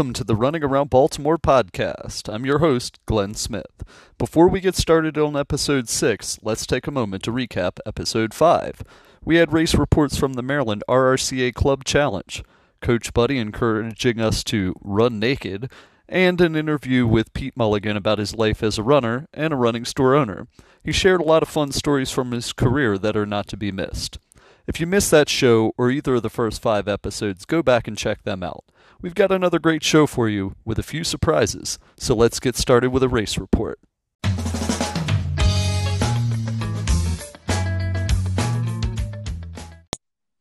Welcome to the Running Around Baltimore podcast. I'm your host, Glenn Smith. Before we get started on episode 6, let's take a moment to recap episode 5. We had race reports from the Maryland RRCA Club Challenge, Coach Buddy encouraging us to run naked, and an interview with Pete Mulligan about his life as a runner and a running store owner. He shared a lot of fun stories from his career that are not to be missed. If you missed that show or either of the first five episodes, go back and check them out. We've got another great show for you with a few surprises, so let's get started with a race report.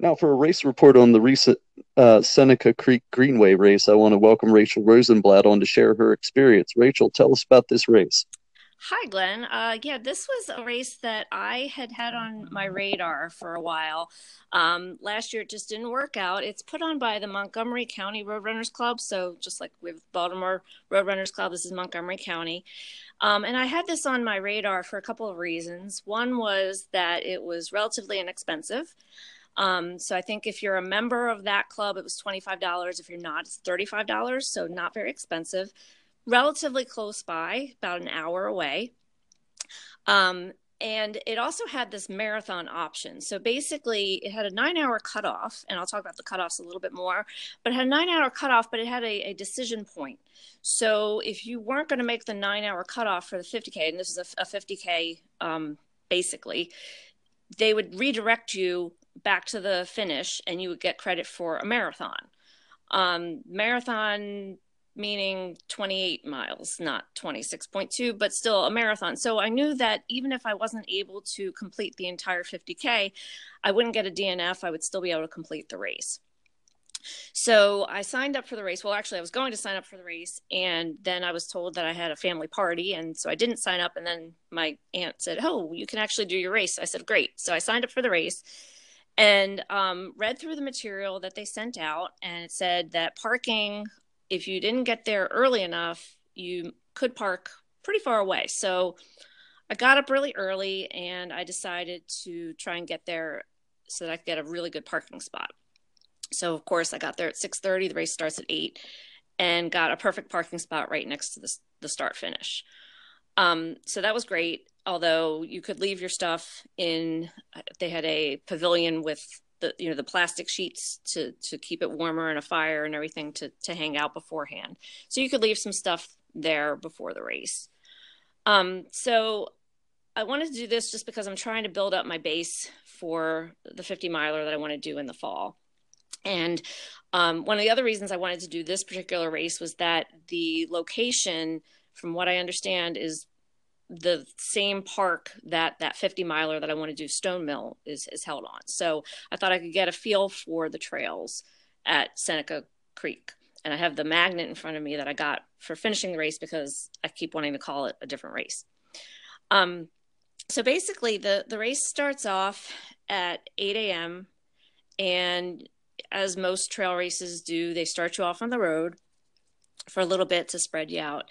Now, for a race report on the recent uh, Seneca Creek Greenway race, I want to welcome Rachel Rosenblatt on to share her experience. Rachel, tell us about this race. Hi, Glenn. Uh, yeah, this was a race that I had had on my radar for a while. Um, last year, it just didn't work out. It's put on by the Montgomery County Roadrunners Club. So, just like with Baltimore Roadrunners Club, this is Montgomery County. Um, and I had this on my radar for a couple of reasons. One was that it was relatively inexpensive. Um, so I think if you're a member of that club, it was $25. If you're not, it's $35. So not very expensive relatively close by, about an hour away. Um, and it also had this marathon option. So basically, it had a nine hour cutoff, and I'll talk about the cutoffs a little bit more, but it had a nine hour cutoff, but it had a, a decision point. So if you weren't going to make the nine hour cutoff for the 50K, and this is a, a 50K um, basically, they would redirect you back to the finish and you would get credit for a marathon. Um, marathon meaning 28 miles, not 26.2, but still a marathon. So I knew that even if I wasn't able to complete the entire 50K, I wouldn't get a DNF. I would still be able to complete the race. So I signed up for the race. Well, actually, I was going to sign up for the race, and then I was told that I had a family party, and so I didn't sign up. And then my aunt said, "Oh, you can actually do your race." I said, "Great." So I signed up for the race, and um, read through the material that they sent out, and it said that parking if you didn't get there early enough, you could park pretty far away. So I got up really early and I decided to try and get there so that I could get a really good parking spot. So of course I got there at 6:30. The race starts at 8 and got a perfect parking spot right next to the, the start finish. Um, so that was great. Although you could leave your stuff in, they had a pavilion with the you know the plastic sheets to to keep it warmer and a fire and everything to to hang out beforehand. So you could leave some stuff there before the race. Um, so I wanted to do this just because I'm trying to build up my base for the 50 miler that I want to do in the fall. And um, one of the other reasons I wanted to do this particular race was that the location, from what I understand, is the same park that that 50 miler that I want to do Stone Mill is is held on. So I thought I could get a feel for the trails at Seneca Creek. And I have the magnet in front of me that I got for finishing the race because I keep wanting to call it a different race. Um, so basically, the the race starts off at 8 a.m. and as most trail races do, they start you off on the road for a little bit to spread you out,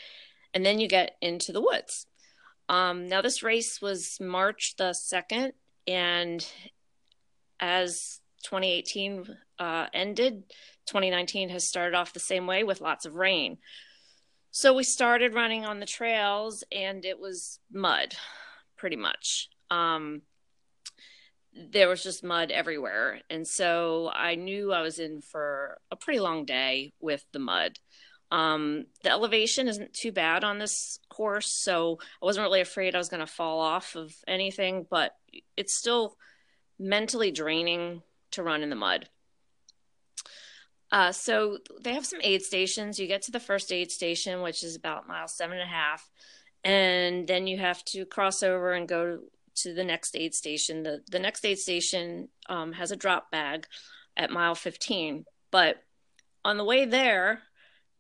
and then you get into the woods. Um, now, this race was March the 2nd, and as 2018 uh, ended, 2019 has started off the same way with lots of rain. So we started running on the trails, and it was mud, pretty much. Um, there was just mud everywhere. And so I knew I was in for a pretty long day with the mud. Um, the elevation isn't too bad on this course, so I wasn't really afraid I was going to fall off of anything, but it's still mentally draining to run in the mud. Uh, so they have some aid stations. You get to the first aid station, which is about mile seven and a half, and then you have to cross over and go to the next aid station. The the next aid station um, has a drop bag at mile 15, but on the way there,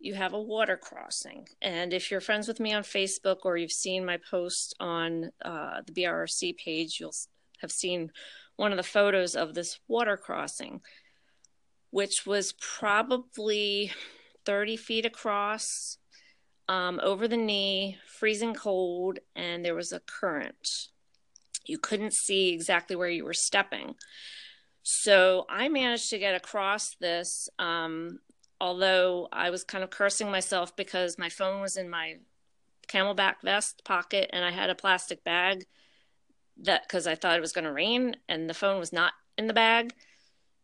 you have a water crossing. And if you're friends with me on Facebook or you've seen my post on uh, the BRRC page, you'll have seen one of the photos of this water crossing, which was probably 30 feet across, um, over the knee, freezing cold, and there was a current. You couldn't see exactly where you were stepping. So I managed to get across this um, although I was kind of cursing myself because my phone was in my camelback vest pocket and I had a plastic bag that because I thought it was going to rain and the phone was not in the bag.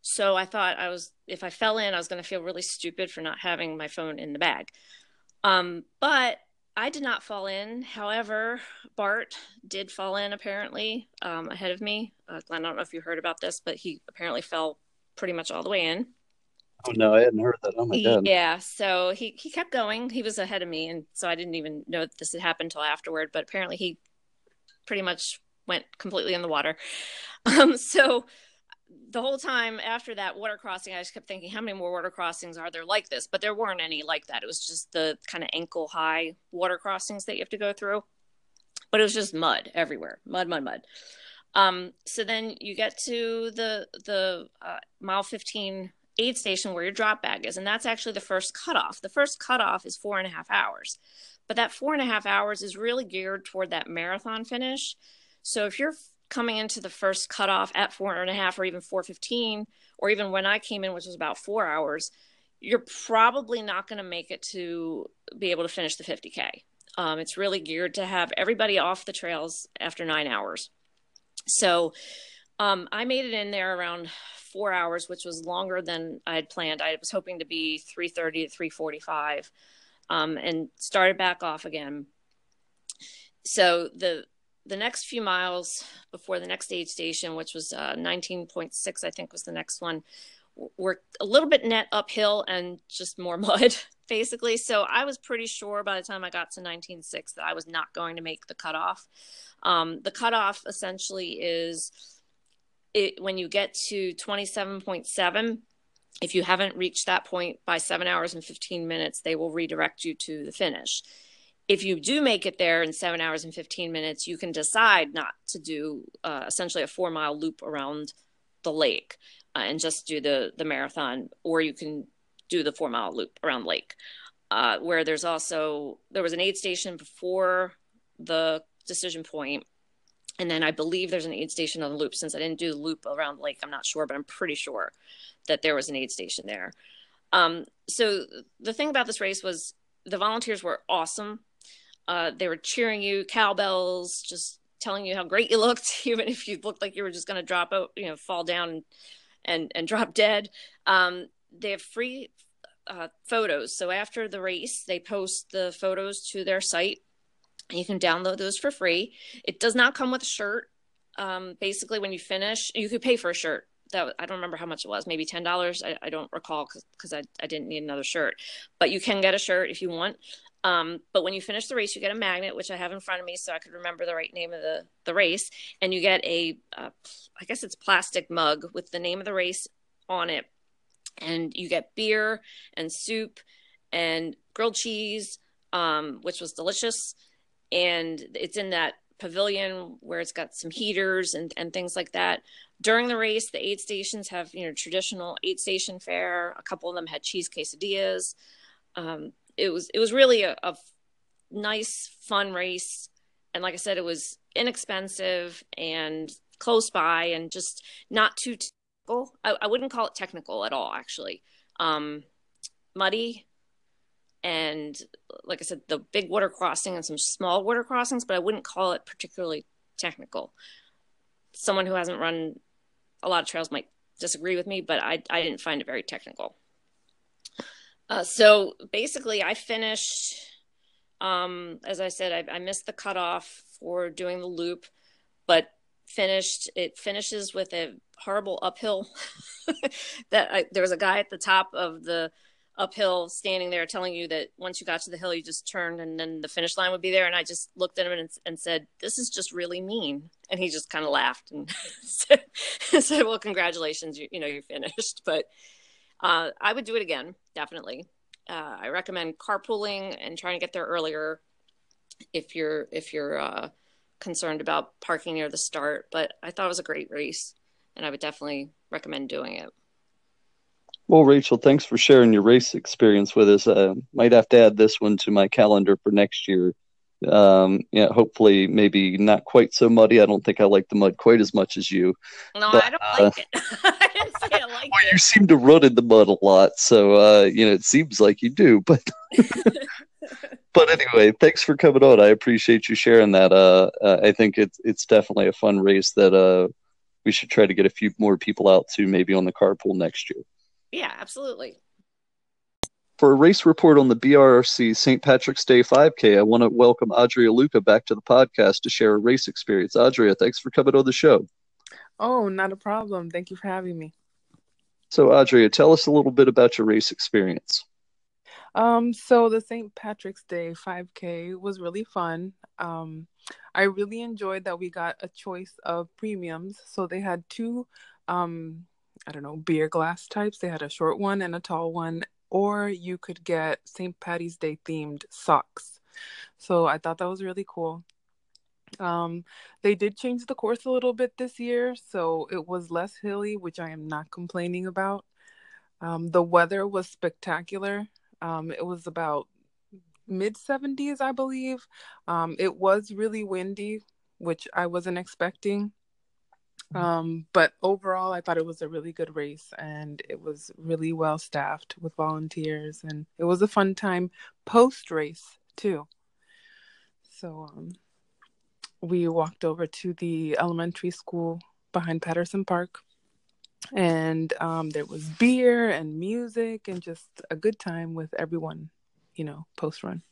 So I thought I was, if I fell in, I was going to feel really stupid for not having my phone in the bag. Um, but I did not fall in. However, Bart did fall in apparently um, ahead of me. Uh, I don't know if you heard about this, but he apparently fell pretty much all the way in. Oh no, I hadn't heard that. Oh my god. Yeah, so he he kept going. He was ahead of me, and so I didn't even know that this had happened until afterward. But apparently, he pretty much went completely in the water. Um, so the whole time after that water crossing, I just kept thinking, how many more water crossings are there like this? But there weren't any like that. It was just the kind of ankle high water crossings that you have to go through. But it was just mud everywhere, mud, mud, mud. Um, so then you get to the the uh, mile 15 aid station where your drop bag is, and that's actually the first cutoff. The first cutoff is four and a half hours, but that four and a half hours is really geared toward that marathon finish. So if you're coming into the first cutoff at four and a half or even 415, or even when I came in, which was about four hours, you're probably not going to make it to be able to finish the 50K. Um, it's really geared to have everybody off the trails after nine hours. So um, I made it in there around four hours, which was longer than I had planned. I was hoping to be 3:30 to 3:45, um, and started back off again. So the the next few miles before the next aid station, which was uh, 19.6, I think was the next one, were a little bit net uphill and just more mud, basically. So I was pretty sure by the time I got to 19.6 that I was not going to make the cutoff. Um, the cutoff essentially is it, when you get to 27.7, if you haven't reached that point by seven hours and 15 minutes, they will redirect you to the finish. If you do make it there in seven hours and 15 minutes, you can decide not to do uh, essentially a four mile loop around the lake uh, and just do the, the marathon, or you can do the four mile loop around the lake. Uh, where there's also, there was an aid station before the decision point and then I believe there's an aid station on the loop. Since I didn't do the loop around the lake, I'm not sure, but I'm pretty sure that there was an aid station there. Um, so the thing about this race was the volunteers were awesome. Uh, they were cheering you, cowbells, just telling you how great you looked, even if you looked like you were just going to drop out, you know, fall down and and, and drop dead. Um, they have free uh, photos. So after the race, they post the photos to their site you can download those for free. It does not come with a shirt. Um, basically, when you finish, you could pay for a shirt. That I don't remember how much it was, maybe ten dollars. I, I, don't recall because I, I didn't need another shirt. But you can get a shirt if you want. Um, but when you finish the race, you get a magnet, which I have in front of me, so I could remember the right name of the the race. And you get a, uh, I guess it's plastic mug with the name of the race on it, and you get beer and soup and grilled cheese, um, which was delicious and it's in that pavilion where it's got some heaters and, and things like that. During the race, the aid stations have you know traditional aid station fare. A couple of them had cheese quesadillas. Um, it was it was really a, a nice, fun race, and like I said, it was inexpensive and close by, and just not too technical. I, I wouldn't call it technical at all, actually. Um, muddy, and like I said, the big water crossing and some small water crossings, but I wouldn't call it particularly technical. Someone who hasn't run a lot of trails might disagree with me, but I, I didn't find it very technical. Uh, so basically, I finished, um, as I said, I, I missed the cutoff for doing the loop, but finished. It finishes with a horrible uphill that I, there was a guy at the top of the uphill standing there telling you that once you got to the hill you just turned and then the finish line would be there. And i just looked at him and, and said this is just really mean. And he just kind of laughed and said, well congratulations you, you know you're finished. But uh, i would do it again definitely. Uh, i recommend carpooling and trying to get there earlier if you're if you're uh, concerned about parking near the start. But i thought it was a great race and i would definitely recommend doing it well, Rachel, thanks for sharing your race experience with us. Uh, might have to add this one to my calendar for next year Um, yeah, hopefully, maybe not quite so muddy. I don't think I like the mud quite as much as you. No, but, I don't uh, like it. I didn't say I like well, it. You seem to run in the mud a lot, so uh, you know it seems like you do. But but anyway, thanks for coming on. I appreciate you sharing that. Uh, uh, I think it's it's definitely a fun race that uh, we should try to get a few more people out to, maybe on the carpool next year. Yeah, absolutely. For a race report on the BRRC St. Patrick's Day 5K, I want to welcome Adria Luca back to the podcast to share a race experience. Adria, thanks for coming on the show. Oh, not a problem. Thank you for having me. So, Adria, tell us a little bit about your race experience. Um, so the St. Patrick's Day 5K was really fun. Um, I really enjoyed that we got a choice of premiums. So they had two, um, I don't know, beer glass types. They had a short one and a tall one, or you could get St. Patty's Day themed socks. So I thought that was really cool. Um, they did change the course a little bit this year, so it was less hilly, which I am not complaining about. Um, the weather was spectacular. Um, it was about mid 70s, I believe. Um, it was really windy, which I wasn't expecting. Mm-hmm. Um, but overall, I thought it was a really good race and it was really well staffed with volunteers. And it was a fun time post race, too. So um, we walked over to the elementary school behind Patterson Park. And um, there was beer and music and just a good time with everyone, you know, post run.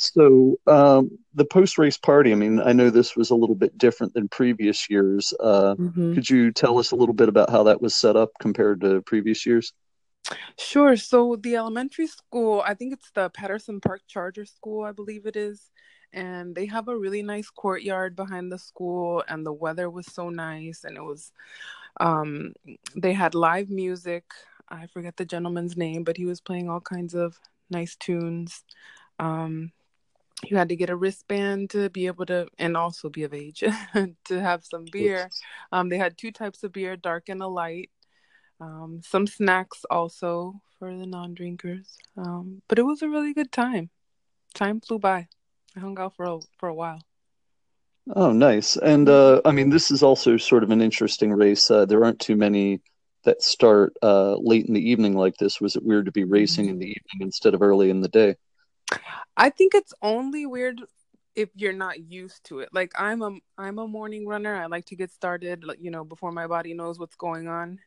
So um, the post race party. I mean, I know this was a little bit different than previous years. Uh, mm-hmm. Could you tell us a little bit about how that was set up compared to previous years? Sure. So the elementary school, I think it's the Patterson Park Charter School, I believe it is, and they have a really nice courtyard behind the school, and the weather was so nice, and it was, um, they had live music. I forget the gentleman's name, but he was playing all kinds of nice tunes. Um, you had to get a wristband to be able to and also be of age to have some beer. Um, they had two types of beer dark and a light. Um, some snacks also for the non-drinkers. Um, but it was a really good time. Time flew by. I hung out for a, for a while. Oh nice. And uh, i mean this is also sort of an interesting race. Uh, there aren't too many that start uh, late in the evening like this. Was it weird to be racing in the mm-hmm. evening instead of early in the day I think it's only weird if you're not used to it. Like I'm a I'm a morning runner. I like to get started, you know, before my body knows what's going on,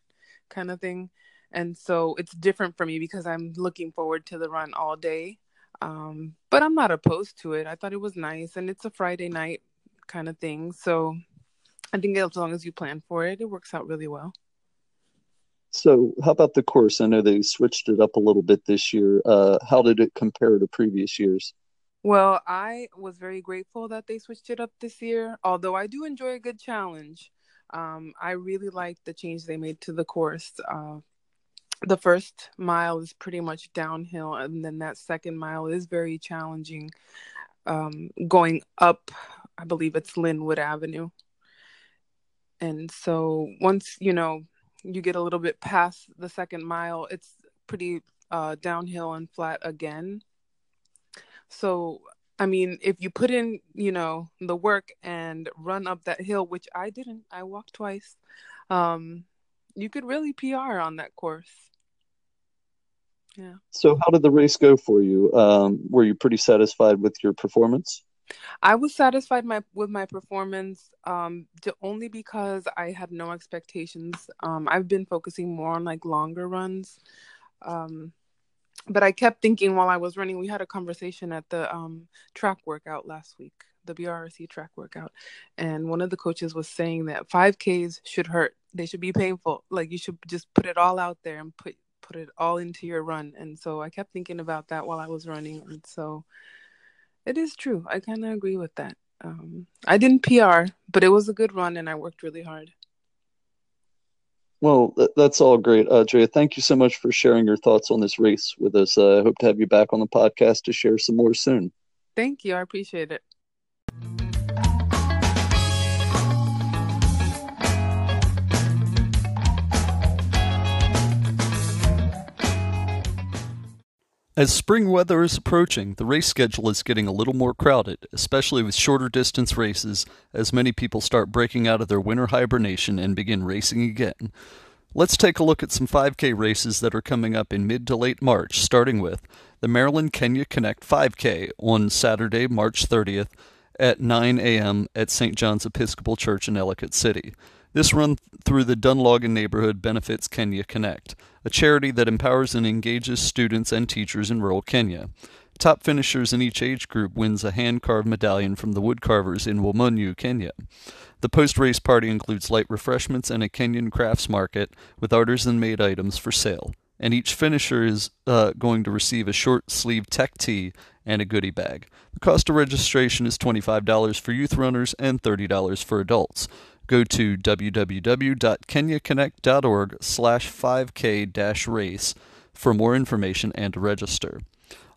kind of thing. And so it's different for me because I'm looking forward to the run all day. Um, but I'm not opposed to it. I thought it was nice, and it's a Friday night kind of thing. So I think as long as you plan for it, it works out really well. So, how about the course? I know they switched it up a little bit this year. Uh, how did it compare to previous years? Well, I was very grateful that they switched it up this year. Although I do enjoy a good challenge, um, I really like the change they made to the course. Uh, the first mile is pretty much downhill, and then that second mile is very challenging. Um, going up, I believe it's Linwood Avenue. And so once you know you get a little bit past the second mile, it's pretty uh, downhill and flat again. So, I mean, if you put in, you know, the work and run up that hill, which I didn't, I walked twice, um, you could really PR on that course. Yeah. So, how did the race go for you? Um, were you pretty satisfied with your performance? I was satisfied my with my performance um only because I had no expectations. Um I've been focusing more on like longer runs. Um but I kept thinking while I was running, we had a conversation at the um track workout last week, the BRRC track workout, and one of the coaches was saying that 5Ks should hurt. They should be painful. Like you should just put it all out there and put put it all into your run. And so I kept thinking about that while I was running. And so it is true. I kind of agree with that. Um, I didn't PR, but it was a good run and I worked really hard. Well, that's all great. Uh, thank you so much for sharing your thoughts on this race with us. Uh, I hope to have you back on the podcast to share some more soon. Thank you. I appreciate it. As spring weather is approaching, the race schedule is getting a little more crowded, especially with shorter distance races, as many people start breaking out of their winter hibernation and begin racing again. Let's take a look at some 5K races that are coming up in mid to late March, starting with the Maryland Kenya Connect 5K on Saturday, March 30th at 9 a.m. at St. John's Episcopal Church in Ellicott City. This run through the Dunloggin neighborhood benefits Kenya Connect, a charity that empowers and engages students and teachers in rural Kenya. Top finishers in each age group wins a hand-carved medallion from the woodcarvers in Wamunyu, Kenya. The post-race party includes light refreshments and a Kenyan crafts market with artisan-made items for sale. And each finisher is uh, going to receive a short-sleeve tech tee and a goodie bag. The cost of registration is $25 for youth runners and $30 for adults go to www.kenyaconnect.org slash 5k-race for more information and to register.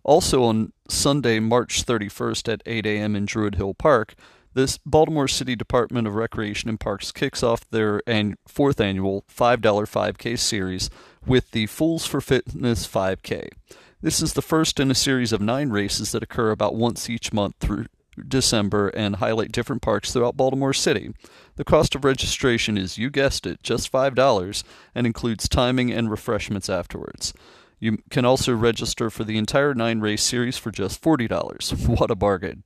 Also on Sunday, March 31st at 8 a.m. in Druid Hill Park, this Baltimore City Department of Recreation and Parks kicks off their an- fourth annual $5 5K series with the Fools for Fitness 5K. This is the first in a series of nine races that occur about once each month through December and highlight different parks throughout Baltimore City. The cost of registration is, you guessed it, just $5 and includes timing and refreshments afterwards. You can also register for the entire nine race series for just $40. What a bargain!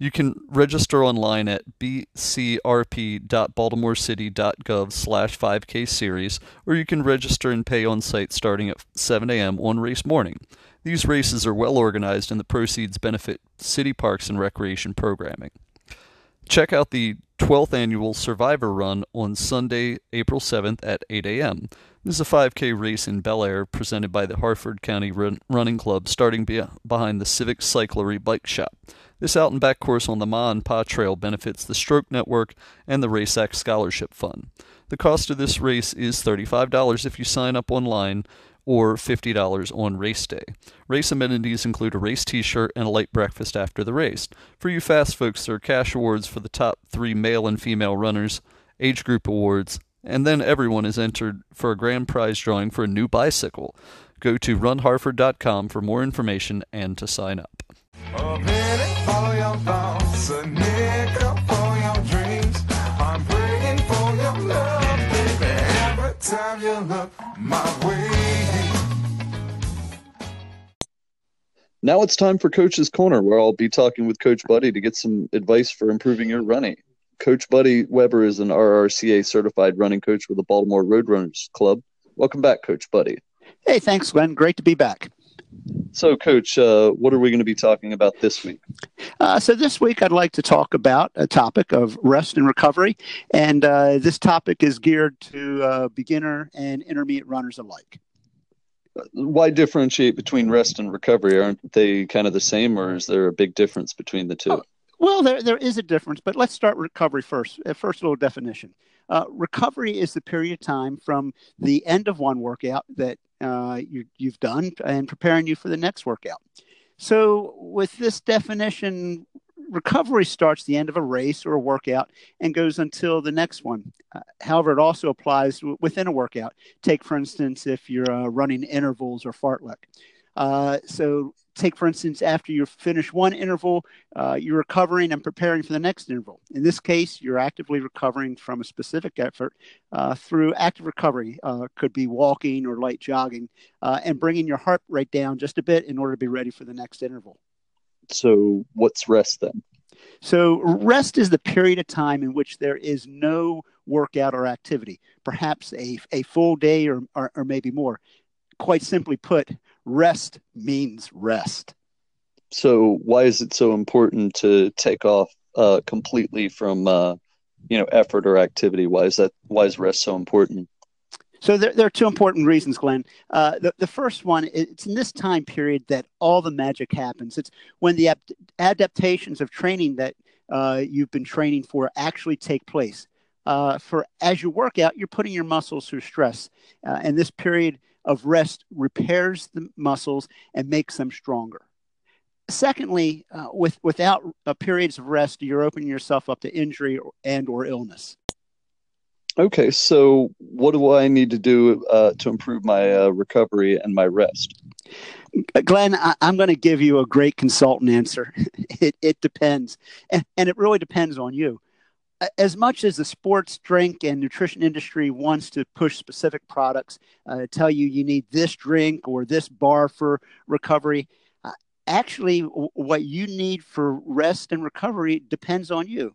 You can register online at bcrp.baltimorecity.gov slash 5k series, or you can register and pay on site starting at 7 a.m. on race morning. These races are well organized and the proceeds benefit city parks and recreation programming. Check out the 12th annual Survivor Run on Sunday, April 7th at 8 a.m. This is a 5K race in Bel Air presented by the Harford County Run- Running Club starting be- behind the Civic Cyclery Bike Shop. This out and back course on the Ma and Pa Trail benefits the Stroke Network and the RaceX Scholarship Fund. The cost of this race is $35 if you sign up online or $50 on race day. Race amenities include a race t shirt and a light breakfast after the race. For you fast folks, there are cash awards for the top three male and female runners, age group awards, and then everyone is entered for a grand prize drawing for a new bicycle. Go to runharford.com for more information and to sign up. you Now it's time for Coach's Corner, where I'll be talking with Coach Buddy to get some advice for improving your running. Coach Buddy Weber is an RRCA certified running coach with the Baltimore Roadrunners Club. Welcome back, Coach Buddy. Hey, thanks, Glenn. Great to be back. So, Coach, uh, what are we going to be talking about this week? Uh, so, this week I'd like to talk about a topic of rest and recovery. And uh, this topic is geared to uh, beginner and intermediate runners alike why differentiate between rest and recovery? Aren't they kind of the same, or is there a big difference between the two? Oh, well, there there is a difference, but let's start recovery first. Uh, first, a little definition. Uh, recovery is the period of time from the end of one workout that uh, you, you've done and preparing you for the next workout. So, with this definition, recovery starts the end of a race or a workout and goes until the next one. Uh, however, it also applies w- within a workout. Take, for instance, if you're uh, running intervals or fartlek. Uh, so, take, for instance, after you finish one interval, uh, you're recovering and preparing for the next interval. In this case, you're actively recovering from a specific effort uh, through active recovery. Uh, could be walking or light jogging and bringing your heart rate down just a bit in order to be ready for the next interval. So, what's rest then? So, rest is the period of time in which there is no workout or activity, perhaps a, a full day or, or, or maybe more. Quite simply put, rest means rest. So, why is it so important to take off uh, completely from uh, you know effort or activity? Why is that? Why is rest so important? So there, there, are two important reasons, Glenn. Uh, the, the first one, it's in this time period that all the magic happens. It's when the ap- adaptations of training that uh, you've been training for actually take place. Uh, for as you work out, you're putting your muscles through stress, uh, and this period of rest repairs the muscles and makes them stronger. Secondly, uh, with without uh, periods of rest, you're opening yourself up to injury and or illness. Okay, so what do I need to do uh, to improve my uh, recovery and my rest? Glenn, I, am going to give you a great consultant answer. it, it depends, and, and it really depends on you. As much as the sports drink and nutrition industry wants to push specific products, uh, tell you you need this drink or this bar for recovery, actually what you need for rest and recovery depends on you.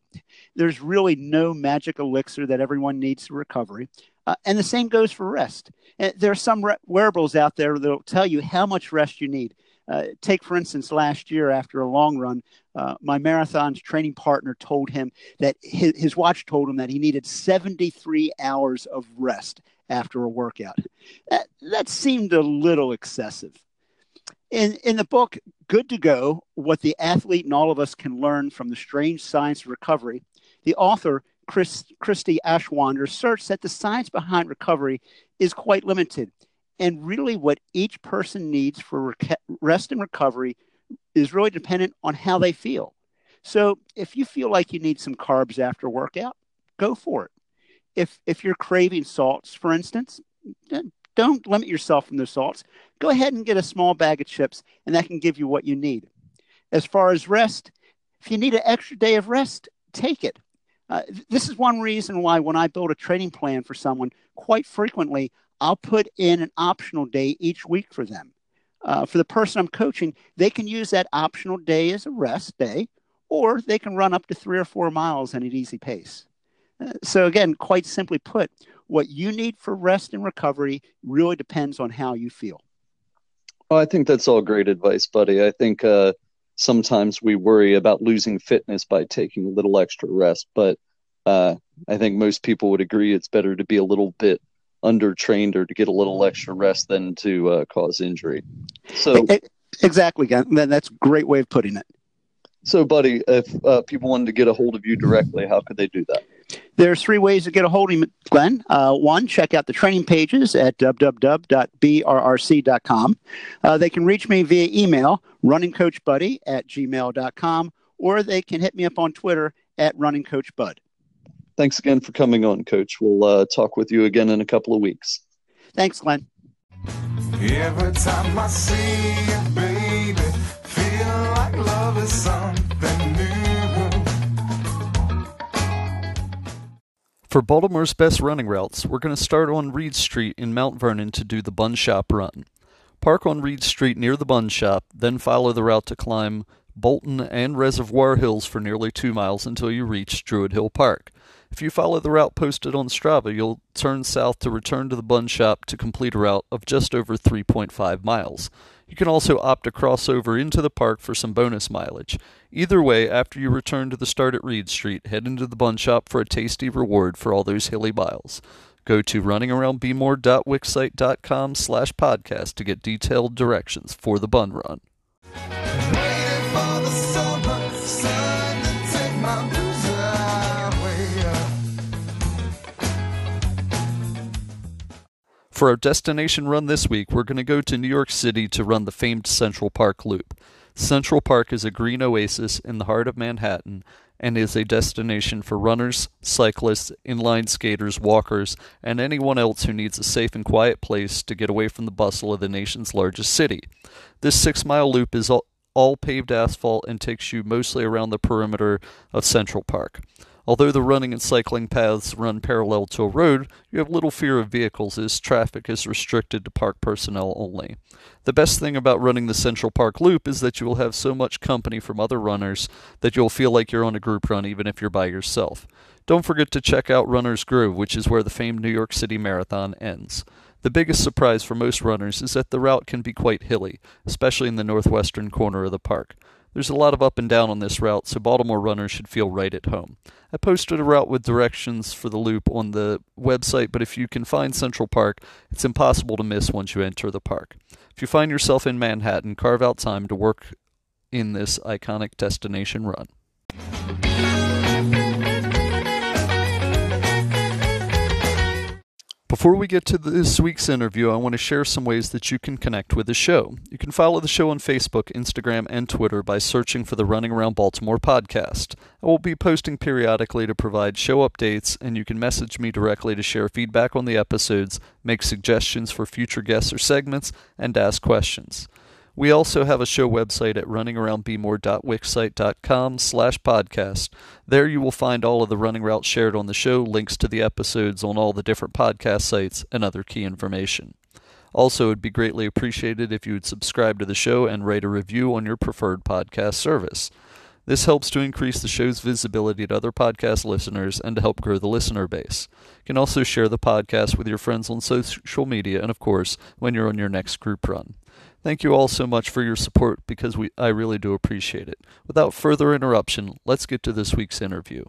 There's really no magic elixir that everyone needs for recovery uh, and the same goes for rest. Uh, there are some re- wearables out there that will tell you how much rest you need. Uh, take for instance last year after a long run uh, my marathon's training partner told him that his, his watch told him that he needed 73 hours of rest after a workout. That, that seemed a little excessive in in the book good to go what the athlete and all of us can learn from the strange science of recovery the author Chris, Christie Aschwanden asserts that the science behind recovery is quite limited. And really what each person needs for rest and recovery is really dependent on how they feel. So if you feel like you need some carbs after workout go for it. If if you're craving salts for instance don't limit yourself from the salts. Go ahead and get a small bag of chips, and that can give you what you need. As far as rest, if you need an extra day of rest, take it. Uh, this is one reason why when I build a training plan for someone, quite frequently I'll put in an optional day each week for them. Uh, for the person I'm coaching, they can use that optional day as a rest day, or they can run up to three or four miles at an easy pace. So, again, quite simply put, what you need for rest and recovery really depends on how you feel. Well, I think that's all great advice, buddy. I think uh, sometimes we worry about losing fitness by taking a little extra rest, but uh, I think most people would agree it's better to be a little bit undertrained or to get a little extra rest than to uh, cause injury. So exactly, then that's a great way of putting it. So, buddy, if uh, people wanted to get a hold of you directly, how could they do that? There's three ways to get a hold of me, Glenn. Uh, one, check out the training pages at www.brrc.com. Uh, they can reach me via email, runningcoachbuddy at gmail.com, or they can hit me up on Twitter at runningcoachbud. Thanks again for coming on, Coach. We'll uh, talk with you again in a couple of weeks. Thanks, Glenn. Every time I see you, baby, feel like love is something For Baltimore's best running routes, we're going to start on Read Street in Mount Vernon to do the Bun Shop Run. Park on Read Street near the Bun Shop, then follow the route to climb Bolton and Reservoir Hills for nearly two miles until you reach Druid Hill Park. If you follow the route posted on Strava, you'll turn south to return to the Bun Shop to complete a route of just over 3.5 miles. You can also opt to cross over into the park for some bonus mileage. Either way, after you return to the start at Read Street, head into the bun shop for a tasty reward for all those hilly miles. Go to runningaroundbmore.wixsite.com slash podcast to get detailed directions for the bun run. For our destination run this week, we're going to go to New York City to run the famed Central Park Loop. Central Park is a green oasis in the heart of Manhattan and is a destination for runners, cyclists, inline skaters, walkers, and anyone else who needs a safe and quiet place to get away from the bustle of the nation's largest city. This six mile loop is all, all paved asphalt and takes you mostly around the perimeter of Central Park. Although the running and cycling paths run parallel to a road, you have little fear of vehicles as traffic is restricted to park personnel only. The best thing about running the Central Park Loop is that you will have so much company from other runners that you'll feel like you're on a group run even if you're by yourself. Don't forget to check out Runner's Grove, which is where the famed New York City Marathon ends. The biggest surprise for most runners is that the route can be quite hilly, especially in the northwestern corner of the park. There's a lot of up and down on this route, so Baltimore runners should feel right at home. I posted a route with directions for the loop on the website, but if you can find Central Park, it's impossible to miss once you enter the park. If you find yourself in Manhattan, carve out time to work in this iconic destination run. Before we get to this week's interview, I want to share some ways that you can connect with the show. You can follow the show on Facebook, Instagram, and Twitter by searching for the Running Around Baltimore podcast. I will be posting periodically to provide show updates, and you can message me directly to share feedback on the episodes, make suggestions for future guests or segments, and ask questions. We also have a show website at runningaroundbmore.wixsite.com slash podcast. There you will find all of the running routes shared on the show, links to the episodes on all the different podcast sites, and other key information. Also, it would be greatly appreciated if you would subscribe to the show and rate a review on your preferred podcast service. This helps to increase the show's visibility to other podcast listeners and to help grow the listener base. You can also share the podcast with your friends on social media and, of course, when you're on your next group run. Thank you all so much for your support because we I really do appreciate it. Without further interruption, let's get to this week's interview.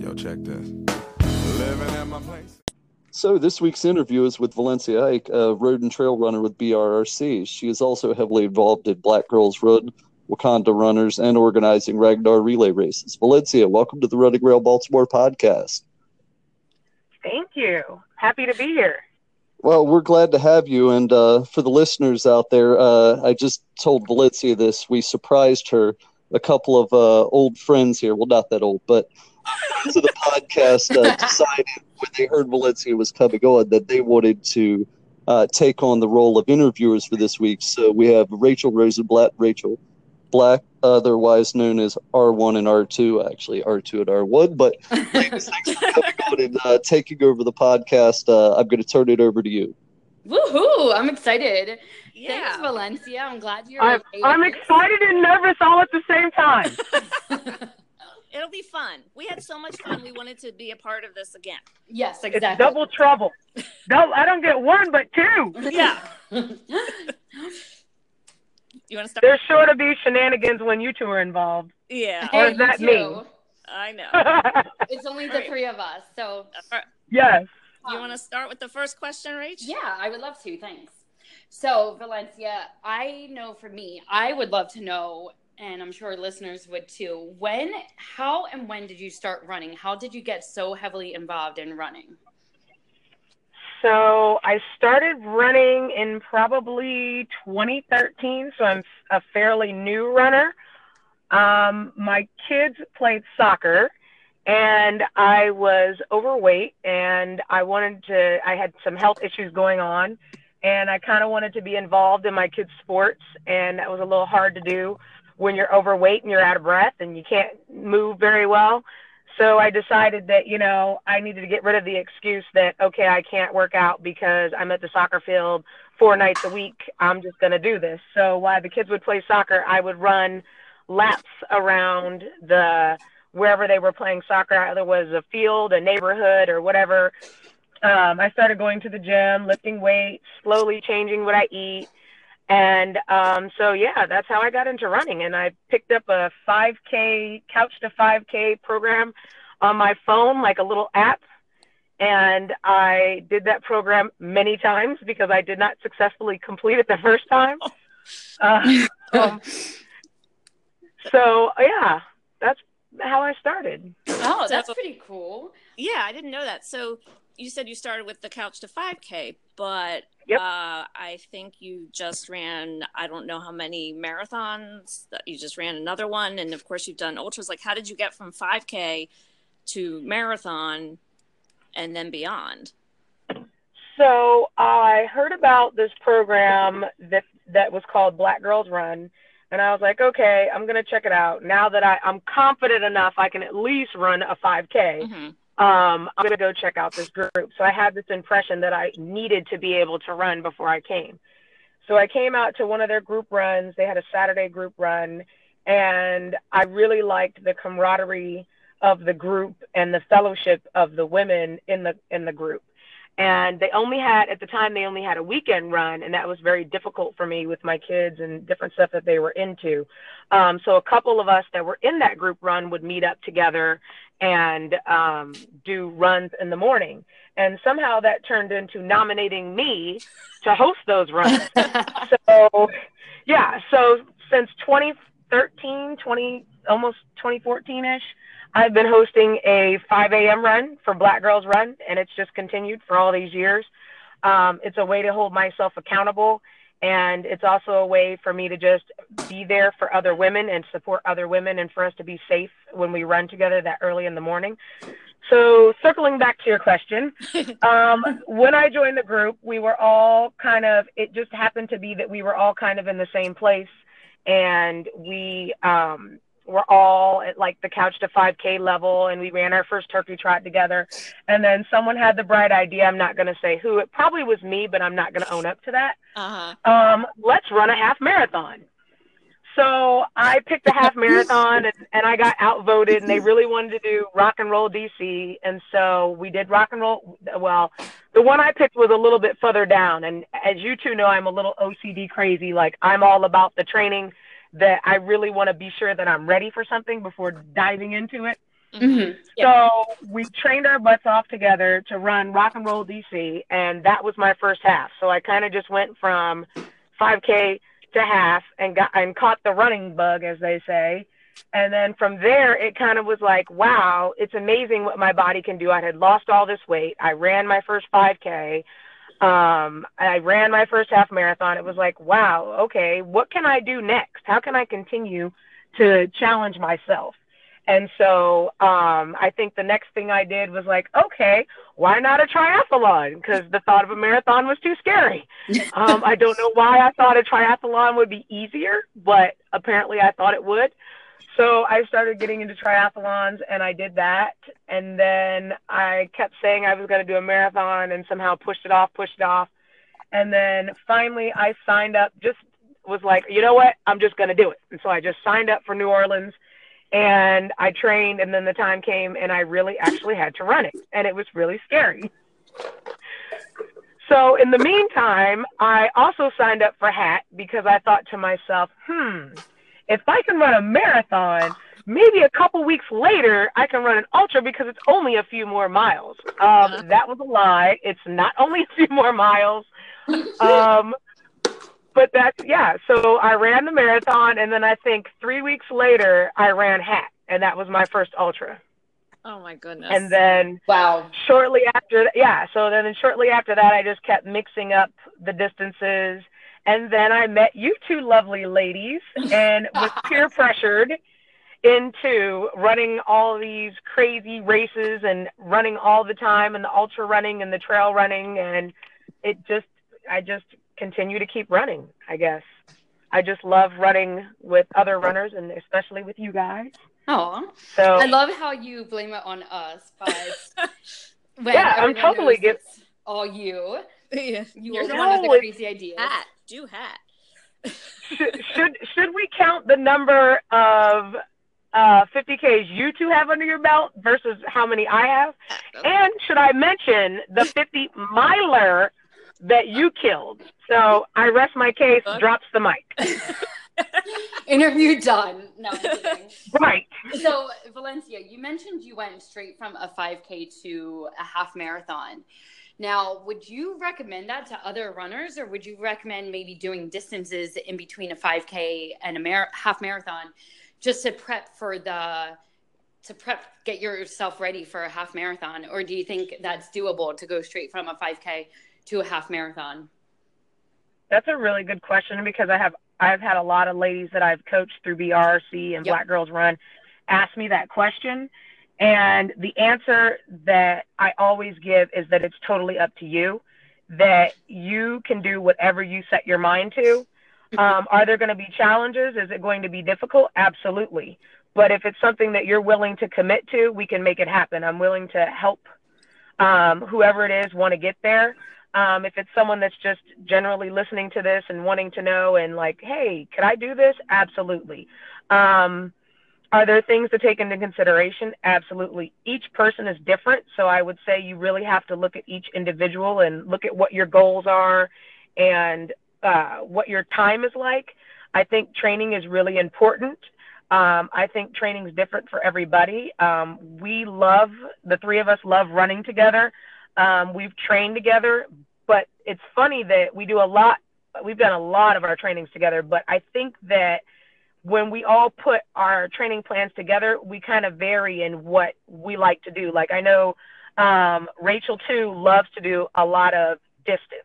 Yo, check this. Living at my place. So this week's interview is with Valencia Hike, a road and trail runner with BRRC. She is also heavily involved in Black Girls Run, Wakanda Runners, and organizing Ragnar relay races. Valencia, welcome to the Running Around Baltimore podcast. Thank you. Happy to be here. Well, we're glad to have you. And uh, for the listeners out there, uh, I just told Valencia this. We surprised her. A couple of uh, old friends here, well, not that old, but to the podcast uh, decided when they heard Valencia was coming on that they wanted to uh, take on the role of interviewers for this week. So we have Rachel Rosenblatt. Rachel, Black, otherwise known as R1 and R2, actually R2 and R1. But ladies, thanks for coming on and uh, taking over the podcast. Uh, I'm going to turn it over to you. Woohoo! I'm excited. Yeah. Thanks, Valencia. I'm glad you're. I'm, I'm excited and nervous all at the same time. it. It'll be fun. We had so much fun. We wanted to be a part of this again. yes, exactly. It's double trouble. No, I don't get one, but two. Yeah. You want to start? There's sure to be shenanigans when you two are involved. Yeah, Or Hey, is that you me? I know. It's only the Right. three of us, so All right. yes. You want to start with the first question, Rach? Yeah, I would love to. Thanks. So, Valencia, I know for me, I would love to know, and I'm sure listeners would too. When, how, and when did you start running? How did you get so heavily involved in running? So I started running in probably 2013, so I'm a fairly new runner. Um, my kids played soccer, and I was overweight, and I wanted to. I had some health issues going on, and I kind of wanted to be involved in my kids' sports, and that was a little hard to do when you're overweight and you're out of breath and you can't move very well. So I decided that, you know, I needed to get rid of the excuse that, okay, I can't work out because I'm at the soccer field four nights a week. I'm just going to do this. So while the kids would play soccer, I would run laps around the wherever they were playing soccer, either was a field, a neighborhood, or whatever. Um, I started going to the gym, lifting weights, slowly changing what I eat. And um, so, yeah, that's how I got into running. And I picked up a 5K, couch to 5K program on my phone, like a little app. And I did that program many times because I did not successfully complete it the first time. Uh, um, so, yeah, that's how I started. Oh, that's pretty cool. Yeah, I didn't know that. So you said you started with the couch to 5K, but Yep. uh, I think you just ran, I don't know how many marathons, that you just ran another one. And of course, you've done ultras. Like, how did you get from 5K to marathon and then beyond? So I heard about this program that that was called Black Girls Run, and I was like, okay, I'm gonna check it out. Now that I, I'm confident enough, I can at least run a 5K. hmm Um, I'm gonna go check out this group. So I had this impression that I needed to be able to run before I came. So I came out to one of their group runs. They had a Saturday group run, and I really liked the camaraderie of the group and the fellowship of the women in the in the group and they only had at the time they only had a weekend run and that was very difficult for me with my kids and different stuff that they were into um, so a couple of us that were in that group run would meet up together and um, do runs in the morning. And somehow that turned into nominating me to host those runs. so, yeah, so since 2013, 20, almost 2014 ish, I've been hosting a 5 a.m. run for Black Girls Run, and it's just continued for all these years. Um, it's a way to hold myself accountable and it's also a way for me to just be there for other women and support other women, and for us to be safe when we run together that early in the morning. So, circling back to your question, um, when I joined the group, we were all kind of, it just happened to be that we were all kind of in the same place. And we um, were all at like the couch to 5K level, and we ran our first turkey trot together. And then someone had the bright idea. I'm not going to say who. It probably was me, but I'm not going to own up to that. Uh-huh. Um, let's run a half marathon. So I picked a half marathon and, and I got outvoted and they really wanted to do rock and roll DC. And so we did rock and roll. Well, the one I picked was a little bit further down. And as you two know, I'm a little OCD crazy. Like I'm all about the training that I really want to be sure that I'm ready for something before diving into it. Mhm. So we trained our butts off together to run rock and roll DC, and that was my first half. So I kind of just went from 5K to half and got and caught the running bug, as they say. And then from there, it kind of was like, wow, it's amazing what my body can do. I had lost all this weight. I ran my first 5K. Um, I ran my first half marathon. It was like, wow, okay, what can I do next? How can I continue to challenge myself? And so um, I think the next thing I did was like, okay, why not a triathlon? Because the thought of a marathon was too scary. Um, I don't know why I thought a triathlon would be easier, but apparently I thought it would. So I started getting into triathlons and I did that. And then I kept saying I was going to do a marathon and somehow pushed it off, pushed it off. And then finally I signed up, just was like, you know what? I'm just going to do it. And so I just signed up for New Orleans and I trained. And then the time came and I really actually had to run it. And it was really scary. So in the meantime, I also signed up for HAT because I thought to myself, hmm, if I can run a marathon, maybe a couple weeks later I can run an ultra because it's only a few more miles. Um, that was a lie. It's not only a few more miles. Um, but that's yeah. So I ran the marathon, and then I think three weeks later I ran HAT, and that was my first ultra. Oh my goodness. And then Wow. shortly after yeah so then shortly after that i just kept mixing up the distances and then i met you two lovely ladies and was peer pressured into running all these crazy races and running all the time and the ultra running and the trail running and it just i just continue to keep running i guess i just love running with other runners and especially with you guys Oh, so I love how you blame it on us, but when Yeah, I'm totally knows get- it's all you. yeah. You You're were the one of the crazy ideas. hat. Do hat. should, should should we count the number of uh, 50ks you two have under your belt versus how many I have? And should I mention the 50 miler that you killed? So I rest my case. Drops the mic. Interview done. No, I'm. Right. so Valencia, you mentioned you went straight from a 5K to a half marathon. Now, would you recommend that to other runners, or would you recommend maybe doing distances in between a 5K and a mar- half marathon, just to prep for the to prep get yourself ready for a half marathon, or do you think that's doable to go straight from a 5K to a half marathon? That's a really good question because I have I've had a lot of ladies that I've coached through BRRC and Yep. Black Girls Run ask me that question. And the answer that I always give is that it's totally up to you, that you can do whatever you set your mind to. Um, are there going to be challenges? Is it going to be difficult? Absolutely. But if it's something that you're willing to commit to, we can make it happen. I'm willing to help um, whoever it is want to get there. Um, if it's someone that's just generally listening to this and wanting to know and like, hey, could I do this? Absolutely. Um, are there things to take into consideration? Absolutely. Each person is different. So I would say you really have to look at each individual and look at what your goals are and uh, what your time is like. I think training is really important. Um, I think training is different for everybody. Um, we love, the three of us love running together. Um, we've trained together, but it's funny that we do a lot, we've done a lot of our trainings together, but I think that when we all put our training plans together, we kind of vary in what we like to do. Like I know um, Rachel too loves to do a lot of distance.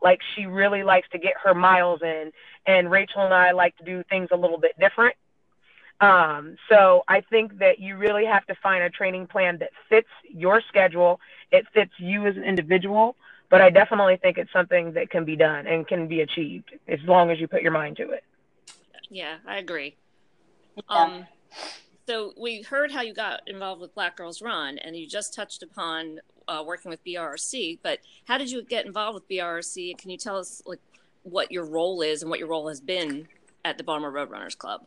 Like she really likes to get her miles in, and Rachel and I like to do things a little bit different. Um, so I think that you really have to find a training plan that fits your schedule. It fits you as an individual, but I definitely think it's something that can be done and can be achieved as long as you put your mind to it. Yeah, I agree. Yeah. Um, so we heard how you got involved with Black Girls Run, and you just touched upon uh, working with BRRC. But how did you get involved with BRRC? Can you tell us like what your role is and what your role has been at the Baltimore Roadrunners Club?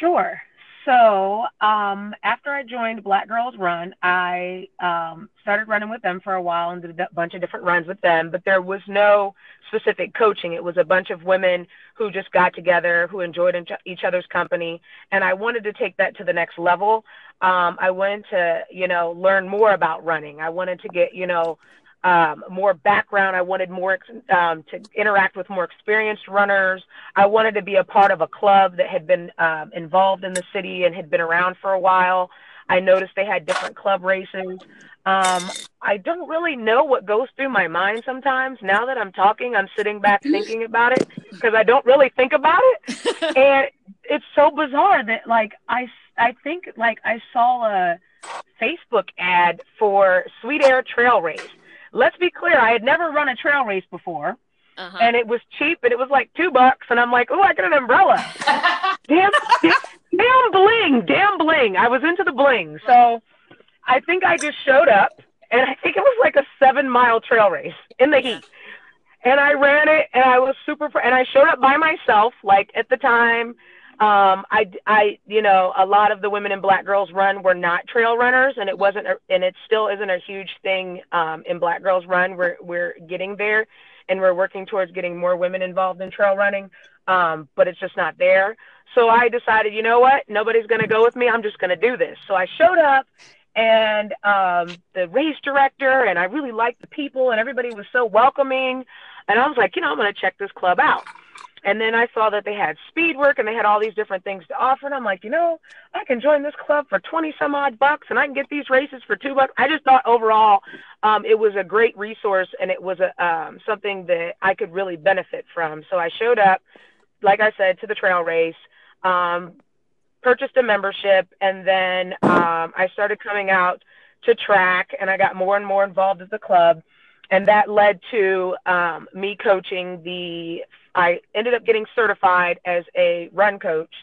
Sure. So um, after I joined Black Girls Run, I um, started running with them for a while and did a bunch of different runs with them. But there was no specific coaching. It was a bunch of women who just got together, who enjoyed each- other's company, and I wanted to take that to the next level. Um, I wanted to, you know, learn more about running. I wanted to get, you know, um, more background. I wanted more um, to interact with more experienced runners. I wanted to be a part of a club that had been um, involved in the city and had been around for a while. I noticed they had different club races. Um, I don't really know what goes through my mind sometimes. Now that I'm talking, I'm sitting back thinking about it because I don't really think about it. and it's so bizarre that like I, I think like I saw a Facebook ad for Sweet Air Trail Race. Let's be clear, I had never run a trail race before, Uh-huh. and it was cheap, and it was like two bucks, and I'm like, oh, I get an umbrella. damn, damn, damn bling, damn bling. I was into the bling, so I think I just showed up, and I think it was like a seven mile trail race in the heat. And I ran it, and I was super, pr- and I showed up by myself. Like at the time, um, I, I, you know, a lot of the women in Black Girls Run were not trail runners, and it wasn't, a, and it still isn't a huge thing um, in Black Girls Run. We're we're getting there, and we're working towards getting more women involved in trail running, um, but it's just not there. So I decided, you know what? Nobody's going to go with me. I'm just going to do this. So I showed up, and um, the race director, and I really liked the people, and everybody was so welcoming. And I was like, you know, I'm going to check this club out. And then I saw that they had speed work and they had all these different things to offer. And I'm like, you know, I can join this club for 20 some odd bucks and I can get these races for two bucks. I just thought overall um, it was a great resource and it was a, um, something that I could really benefit from. So I showed up, like I said, to the trail race, um, purchased a membership, and then um, I started coming out to track and I got more and more involved with the club and that led to um, me coaching the i ended up getting certified as a run coach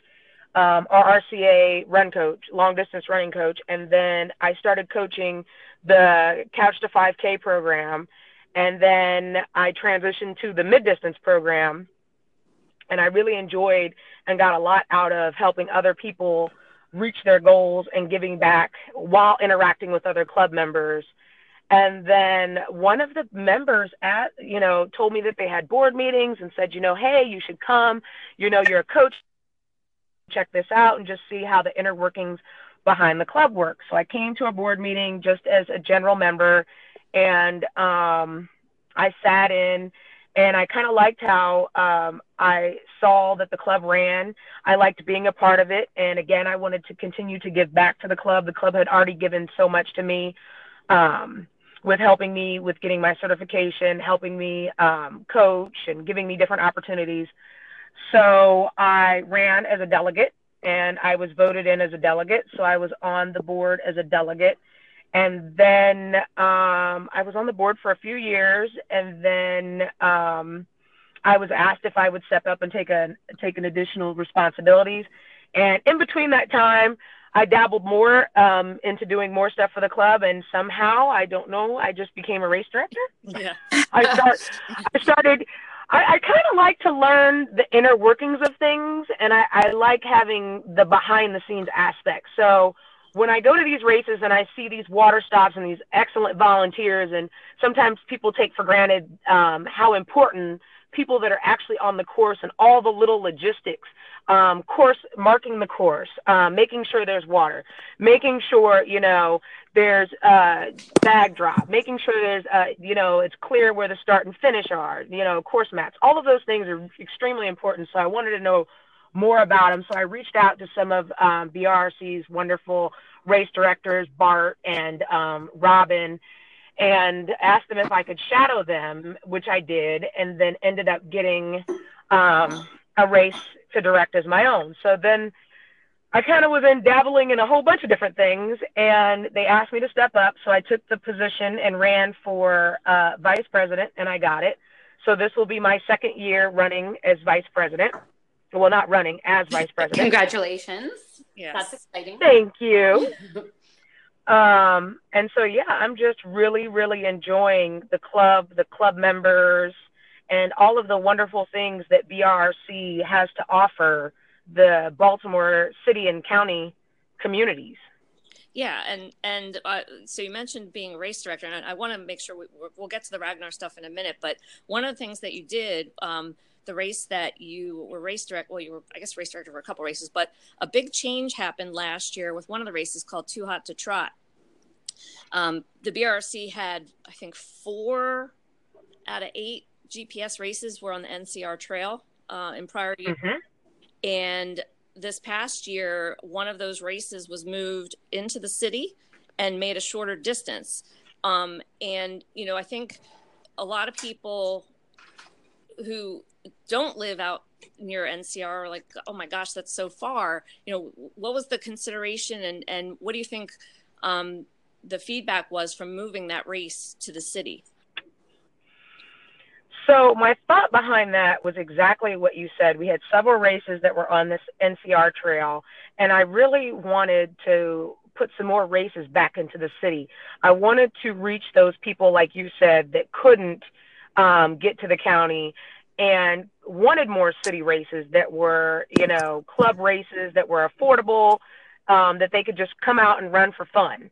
um, rrca run coach long distance running coach and then i started coaching the couch to 5k program and then i transitioned to the mid distance program and i really enjoyed and got a lot out of helping other people reach their goals and giving back while interacting with other club members and then one of the members at, you know, told me that they had board meetings and said, you know, hey, you should come. You know, you're a coach. Check this out and just see how the inner workings behind the club work. So I came to a board meeting just as a general member and um, I sat in and I kind of liked how um, I saw that the club ran. I liked being a part of it. And again, I wanted to continue to give back to the club. The club had already given so much to me. Um, with helping me with getting my certification, helping me um, coach, and giving me different opportunities. So I ran as a delegate and I was voted in as a delegate. So I was on the board as a delegate. And then um, I was on the board for a few years. And then um, I was asked if I would step up and take, a, take an additional responsibilities. And in between that time, I dabbled more um, into doing more stuff for the club, and somehow I don't know. I just became a race director. Yeah. I start. I started. I, I kind of like to learn the inner workings of things, and I, I like having the behind the scenes aspect. So when I go to these races and I see these water stops and these excellent volunteers, and sometimes people take for granted um, how important people that are actually on the course and all the little logistics um, course marking the course, um, making sure there's water, making sure you know there's uh, bag drop, making sure there's uh, you know it's clear where the start and finish are, you know course maps. All of those things are extremely important. So I wanted to know more about them. So I reached out to some of um, BRRC's wonderful race directors, Bart and um, Robin, and asked them if I could shadow them, which I did, and then ended up getting um, a race to direct as my own. So then I kind of was in dabbling in a whole bunch of different things, and they asked me to step up. So I took the position and ran for uh, vice president, and I got it. So this will be my second year running as vice president. Well, not running as vice president. Congratulations. Yes. That's exciting. Thank you. Um, and so yeah, I'm just really, really enjoying the club, the club members, and all of the wonderful things that BRRC has to offer the Baltimore city and county communities. Yeah, and and uh, so you mentioned being race director, and I, I want to make sure we, we'll get to the Ragnar stuff in a minute. But one of the things that you did, um, the race that you were race direct, well, you were I guess race director for a couple races, but a big change happened last year with one of the races called Too Hot to Trot. Um, the BRRC had I think four out of eight GPS races were on the NCR Trail uh, in prior years, Mhm. and this past year, one of those races was moved into the city and made a shorter distance. Um, and, you know, I think a lot of people who don't live out near NCR like, oh my gosh, that's so far. You know, what was the consideration and, and what do you think um, the feedback was from moving that race to the city? So my thought behind that was exactly what you said. We had several races that were on this NCR trail, and I really wanted to put some more races back into the city. I wanted to reach those people, like you said, that couldn't um, get to the county and wanted more city races that were, you know, club races that were affordable, um, that they could just come out and run for fun.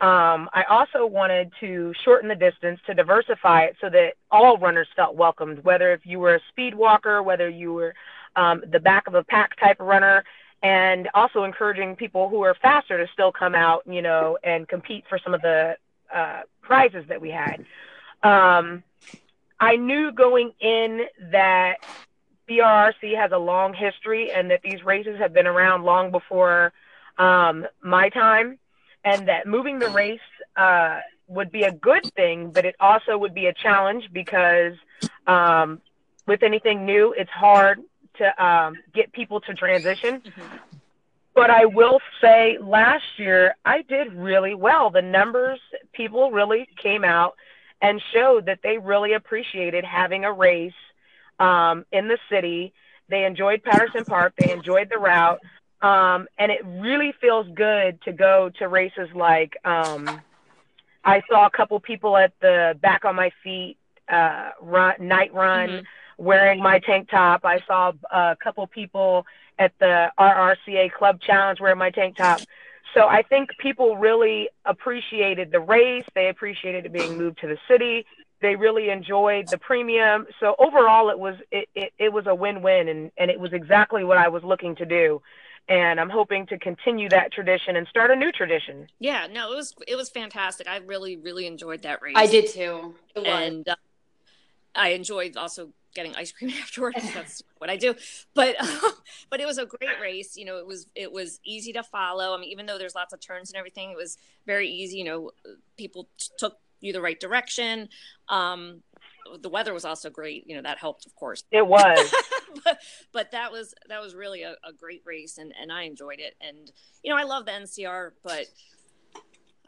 Um, I also wanted to shorten the distance to diversify it so that all runners felt welcomed, whether if you were a speed walker, whether you were um, the back of a pack type runner, and also encouraging people who are faster to still come out, you know, and compete for some of the uh, prizes that we had. Um, I knew going in that BRRC has a long history and that these races have been around long before um, my time and that moving the race uh, would be a good thing, but it also would be a challenge because um, with anything new, it's hard to um, get people to transition. But I will say last year, I did really well. The numbers, people really came out and showed that they really appreciated having a race um, in the city. They enjoyed Patterson Park, they enjoyed the route. Um, and it really feels good to go to races like um, I saw a couple people at the back on my feet uh, run night run Mhm. wearing my tank top. I saw a couple people at the RRCA Club Challenge wearing my tank top. So I think people really appreciated the race. They appreciated it being moved to the city. They really enjoyed the premium. So overall, it was it, it, it was a win-win, and, and it was exactly what I was looking to do. And I'm hoping to continue that tradition and start a new tradition. Yeah, no, it was it was fantastic. I really really enjoyed that race. I did too. It was. and uh, I enjoyed also getting ice cream afterwards. That's what I do. But but it was a great race. You know, it was it was easy to follow. I mean, even though there's lots of turns and everything, it was very easy. You know, people t- took you the right direction. Um, the weather was also great. You know, that helped, of course. It was. but, but that was that was really a, a great race, and and I enjoyed it. And you know, I love the NCR, but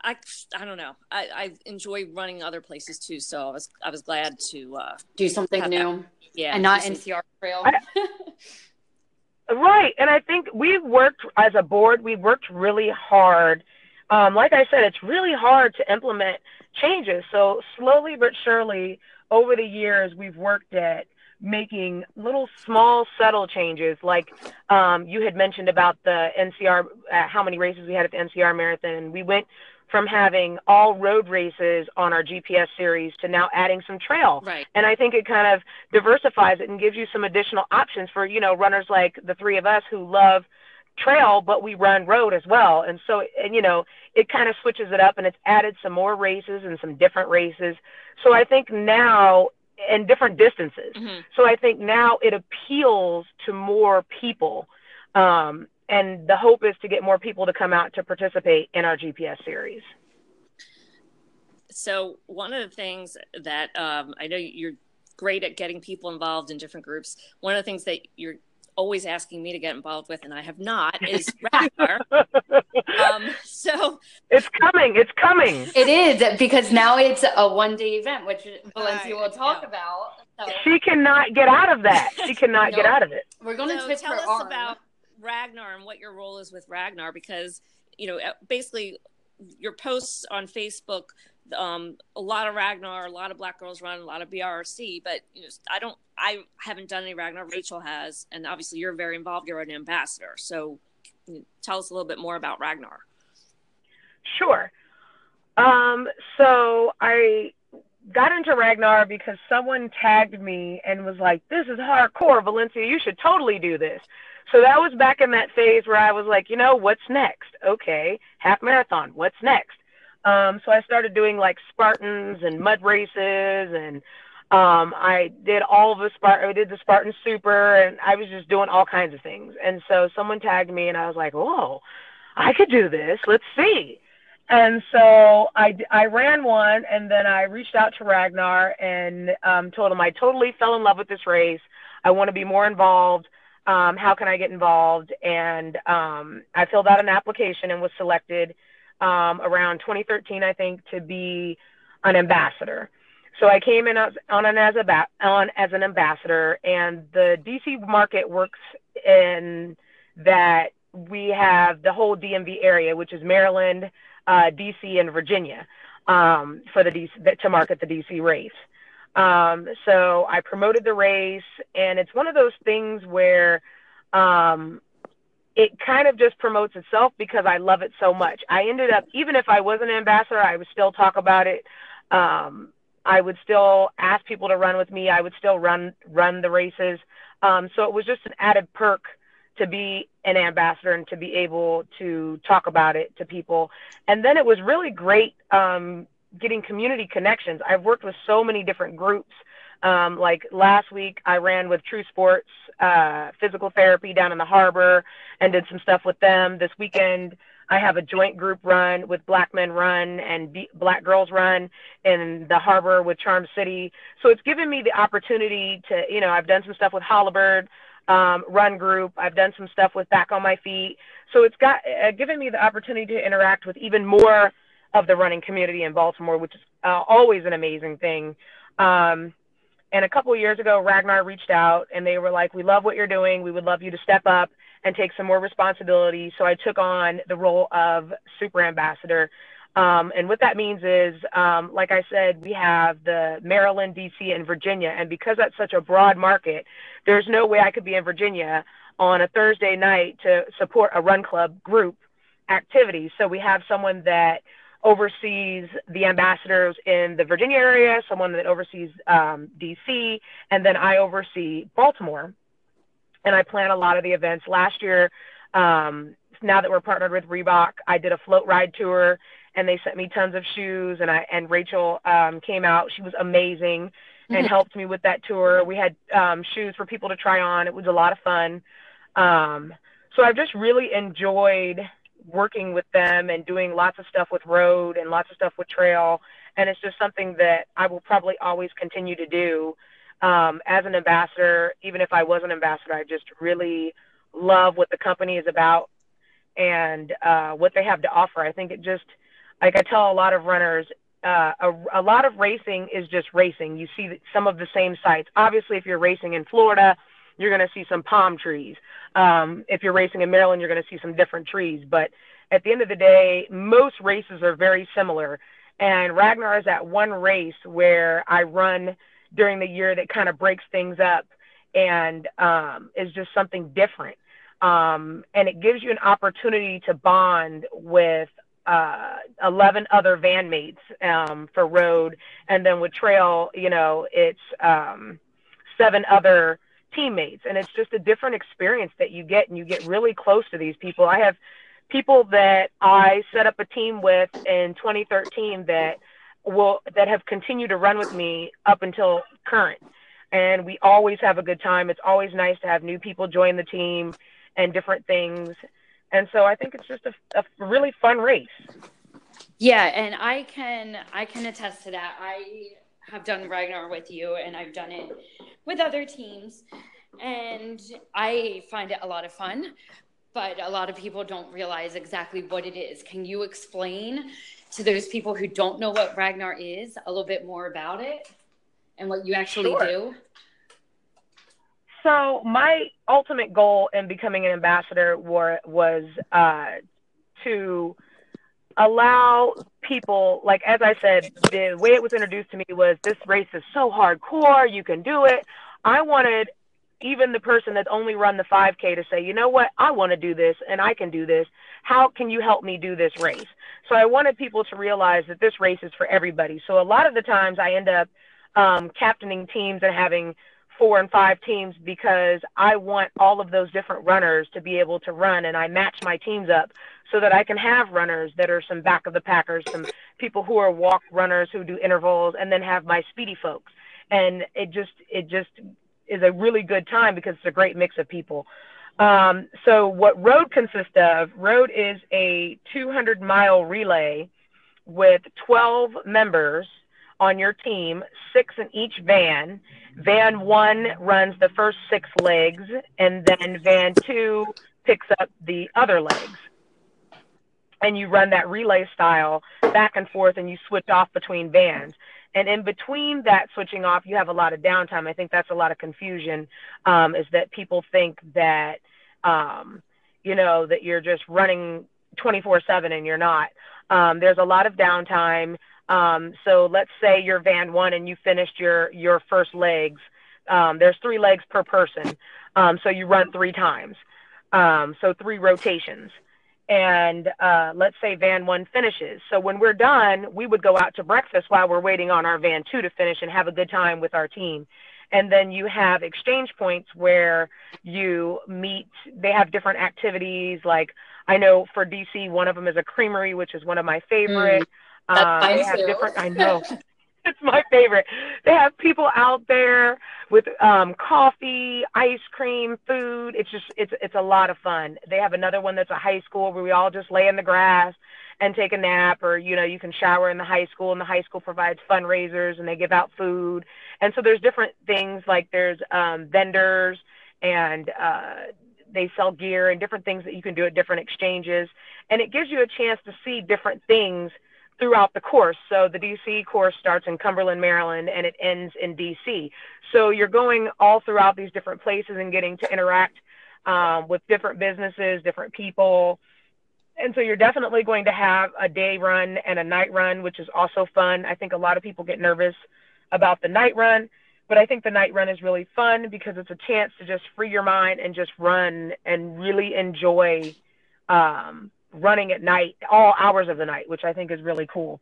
I I don't know. I, I enjoy running other places too, so I was I was glad to uh, Do something Have new yeah and not NCR trail. I- Right. And I think we've worked as a board, we've worked really hard. Um, like I said, it's really hard to implement changes. So slowly but surely over the years, we've worked at making little small subtle changes. Like um, you had mentioned about the NCR, uh, how many races we had at the NCR marathon. We went from having all road races on our GPS series to now adding some trail right. and I think it kind of diversifies it and gives you some additional options for you know runners like the three of us who love trail but we run road as well and so and you know it kind of switches it up and it's added some more races and some different races so I think now and different distances Mhm. so I think now it appeals to more people Um, and the hope is to get more people to come out to participate in our GPS series. So one of the things that um, I know you're great at getting people involved in different groups. One of the things that you're always asking me to get involved with, and I have not, is Ragnar. um, so it's coming. It's coming. It is because now it's a one day event, which Valencia will talk about. So. She cannot get out of that. She cannot No. get out of it. We're going to so twist tell her us arm. about Ragnar and what your role is with Ragnar, because you know basically your posts on Facebook. Um, a lot of Ragnar, a lot of Black Girls Run, a lot of BRRC, but you know, I don't, I haven't done any Ragnar. Rachel has, and obviously you're very involved. You're an ambassador, so tell us a little bit more about Ragnar. Sure. Um, so I got into Ragnar because someone tagged me and was like, "This is hardcore, Valencia. You should totally do this." So that was back in that phase where I was like, you know, what's next? Okay, half marathon. What's next? Um, so I started doing like Spartans and mud races, and um, I did all of the Spartan. I did the Spartan Super, and I was just doing all kinds of things. And so someone tagged me, and I was like, "Oh, I could do this. Let's see." And so I, I ran one, and then I reached out to Ragnar and um, told him I totally fell in love with this race. I want to be more involved. Um, how can I get involved? And um, I filled out an application and was selected um, around 2013, I think, to be an ambassador. So I came in as, on an as a on as an ambassador, and the DC market works in that we have the whole DMV area, which is Maryland, uh, DC, and Virginia, um, for the DC to market the DC race. Um, so I promoted the race, and it's one of those things where um, it kind of just promotes itself because I love it so much. I ended up, even if I was an ambassador, I would still talk about it. Um, I would still ask people to run with me. I would still run run the races. Um, so it was just an added perk to be an ambassador and to be able to talk about it to people. And then it was really great um, getting community connections. I've worked with so many different groups. Um, like last week, I ran with True Sports uh, Physical Therapy down in the harbor and did some stuff with them. This weekend, I have a joint group run with Black Men Run and B- Black Girls Run in the harbor with Charm City. So it's given me the opportunity to, you know, I've done some stuff with Hollibird um, Run Group. I've done some stuff with Back on My Feet. So it's got uh, given me the opportunity to interact with even more of the running community in Baltimore, which is uh, always an amazing thing. Um, and a couple years ago, Ragnar reached out and they were like, "We love what you're doing. We would love you to step up and take some more responsibility." So I took on the role of super ambassador. Um, and what that means is, um, like I said, we have the Maryland, DC, and Virginia. And because that's such a broad market, there's no way I could be in Virginia on a Thursday night to support a run club group activity. So we have someone that oversees the ambassadors in the Virginia area, someone that oversees um, DC, and then I oversee Baltimore. And I plan a lot of the events. Last year, um, now that we're partnered with Reebok, I did a Floatride tour, and they sent me tons of shoes. And I and Rachel um, came out; she was amazing and helped me with that tour. We had um, shoes for people to try on. It was a lot of fun. Um, so I've just really enjoyed working with them and doing lots of stuff with road and lots of stuff with trail. And it's just something that I will probably always continue to do um, as an ambassador. Even if I was an ambassador, I just really love what the company is about and uh, what they have to offer. I think it just, like I tell a lot of runners, uh, a, a lot of racing is just racing. You see some of the same sites. Obviously, if you're racing in Florida, you're going to see some palm trees. Um, if you're racing in Maryland, you're going to see some different trees. But at the end of the day, most races are very similar. And Ragnar is that one race where I run during the year that kind of breaks things up and um, is just something different. Um, and it gives you an opportunity to bond with uh, 11 other van mates um, for road. And then with trail, you know, it's um, seven other teammates. And it's just a different experience that you get, and you get really close to these people. I have people that I set up a team with in 2013 that will that have continued to run with me up until current. And we always have a good time. It's always nice to have new people join the team and different things. And so I think it's just a, a really fun race. Yeah, and I can I can attest to that. I have done Ragnar with you, and I've done it with other teams, and I find it a lot of fun. But a lot of people don't realize exactly what it is. Can you explain to those people who don't know what Ragnar is a little bit more about it and what you actually Sure. do? So my ultimate goal in becoming an ambassador were, was uh, to allow people, like as I said, the way it was introduced to me was this race is so hardcore, you can do it. I wanted even the person that only run the 5K to say, you know what, I want to do this and I can do this. How can you help me do this race? So I wanted people to realize that this race is for everybody. So a lot of the times I end up um, captaining teams and having four and five teams because I want all of those different runners to be able to run and I match my teams up so that I can have runners that are some back of the packers, some people who are walk runners who do intervals and then have my speedy folks. And it just it just is a really good time because it's a great mix of people. Um, so what road consists of, road is a 200 mile relay with 12 members on your team, six in each van. Van one runs the first six legs, and then van two picks up the other legs. And you run that relay style back and forth, and you switch off between vans. And in between that switching off, you have a lot of downtime. I think that's a lot of confusion. Um, is that people think that um, you know that you're just running 24/7, and you're not. Um, there's a lot of downtime. Um, so let's say you're van one and you finished your your first legs. Um, there's three legs per person, um, so you run three times. So three rotations. And uh, let's say van one finishes. So when we're done, we would go out to breakfast while we're waiting on our van two to finish and have a good time with our team. And then you have exchange points where you meet. They have different activities. Like I know for DC, one of them is a creamery, which is one of my favorite. That's Um, they have different. I know. it's my favorite. They have people out there with um, coffee, ice cream, food. It's just it's it's a lot of fun. They have another one that's a high school where we all just lay in the grass and take a nap, or you know you can shower in the high school, and the high school provides fundraisers and they give out food. And so there's different things like there's um, vendors and uh, they sell gear and different things that you can do at different exchanges, and it gives you a chance to see different things throughout the course. So the DC course starts in Cumberland, Maryland, and it ends in DC. So you're going all throughout these different places and getting to interact um, with different businesses, different people. And so you're definitely going to have a day run and a night run, which is also fun. I think a lot of people get nervous about the night run, but I think the night run is really fun because it's a chance to just free your mind and just run and really enjoy um, running at night, all hours of the night, which I think is really cool.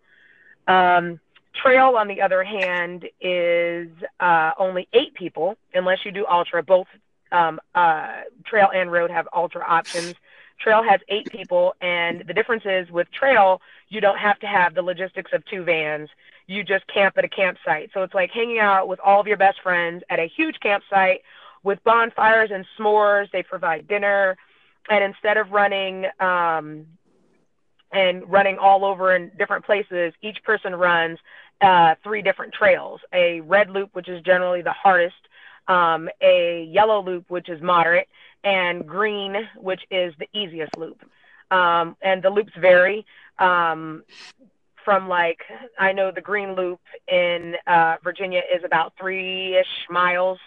Um, trail, on the other hand, is uh, only eight people, unless you do ultra. Both um, uh, trail and road have ultra options. Trail has eight people, and the difference is with trail, you don't have to have the logistics of two vans. You just camp at a campsite. So it's like hanging out with all of your best friends at a huge campsite with bonfires and s'mores. They provide dinner. And instead of running um, and running all over in different places, each person runs uh, three different trails a red loop, which is generally the hardest, um, a yellow loop, which is moderate, and green, which is the easiest loop. Um, and the loops vary um, from like, I know the green loop in uh, Virginia is about three ish miles.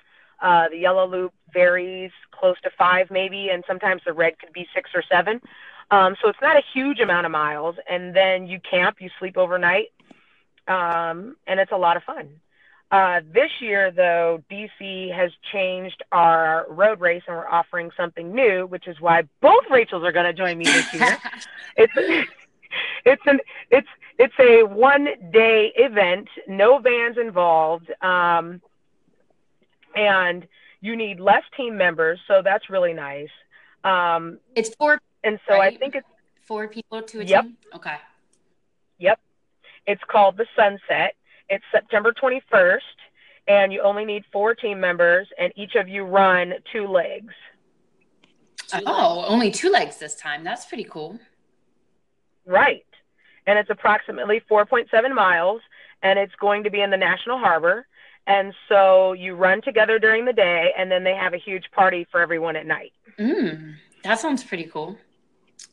Uh, the yellow loop varies close to five, maybe, and sometimes the red could be six or seven. Um, so it's not a huge amount of miles. And then you camp, you sleep overnight, um, and it's a lot of fun. Uh, this year, though, DC has changed our road race, and we're offering something new, which is why both Rachels are going to join me this year. it's it's an it's it's a one day event, no vans involved, um, and you need less team members, so that's really nice. Um, It's four and so I think it's four people to a Yep. team. Okay. Yep. It's called the Sunset. It's September 21st, and you only need four team members, and each of you run two legs. Two Oh, only two legs this time. That's pretty cool. Right. And it's approximately 4.7 miles, and it's going to be in the National Harbor. And so you run together during the day, and then they have a huge party for everyone at night. Mm, that sounds pretty cool.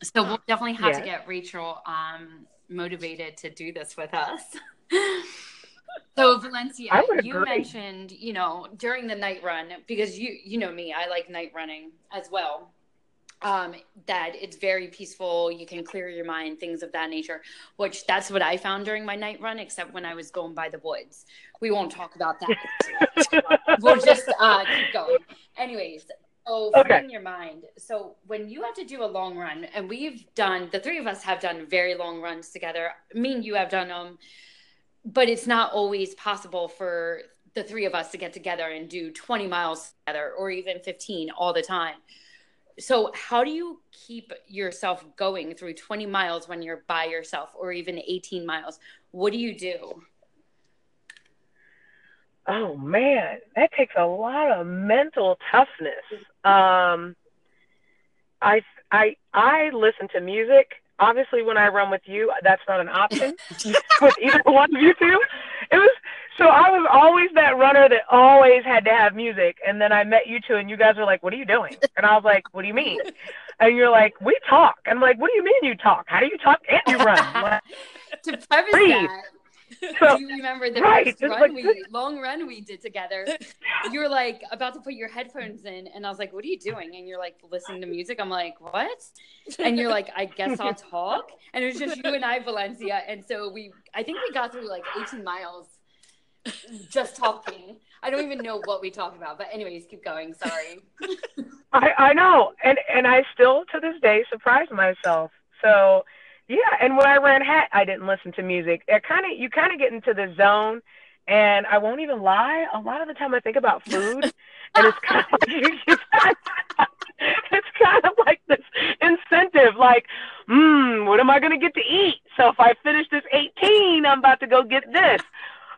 So we'll definitely have to get Rachel um, motivated to do this with us. so Valencia, you agree. mentioned, you know, during the night run because you you know me, I like night running as well. Um, that it's very peaceful. You can clear your mind, things of that nature. Which that's what I found during my night run, except when I was going by the woods. We won't talk about that. we'll just uh, keep going. Anyways, so Okay. freeing your mind. So when you have to do a long run, and we've done, the three of us have done very long runs together. Me and you have done them, but it's not always possible for the three of us to get together and do 20 miles together or even 15 all the time. So how do you keep yourself going through 20 miles when you're by yourself or even 18 miles? What do you do? Oh man, that takes a lot of mental toughness. Um, I I I listen to music. Obviously, when I run with you, that's not an option with either one of you two. It was so I was always that runner that always had to have music, and then I met you two, and you guys were like, "What are you doing?" And I was like, "What do you mean?" And you're like, "We talk." I'm like, "What do you mean you talk? How do you talk and you run?" Like, to preface Breathe. that, So- do you remember the Right, first run like we long run we did together? You were like about to put your headphones in, and I was like, "What are you doing?" And you're like listening to music. I'm like, "What?" And you're like, "I guess I'll talk." And it was just you and I, Valencia, and so we, I think we got through like 18 miles just talking. I don't even know what we talked about, but anyways, keep going. Sorry. I, I know, and and I still to this day surprise myself. So, yeah, and when I ran hat, I didn't listen to music. It kind of you kind of get into the zone, and I won't even lie. A lot of the time, I think about food, and it's kind of it's kind of like this incentive, like, hmm, what am I gonna get to eat? So if I finish this 18, I'm about to go get this.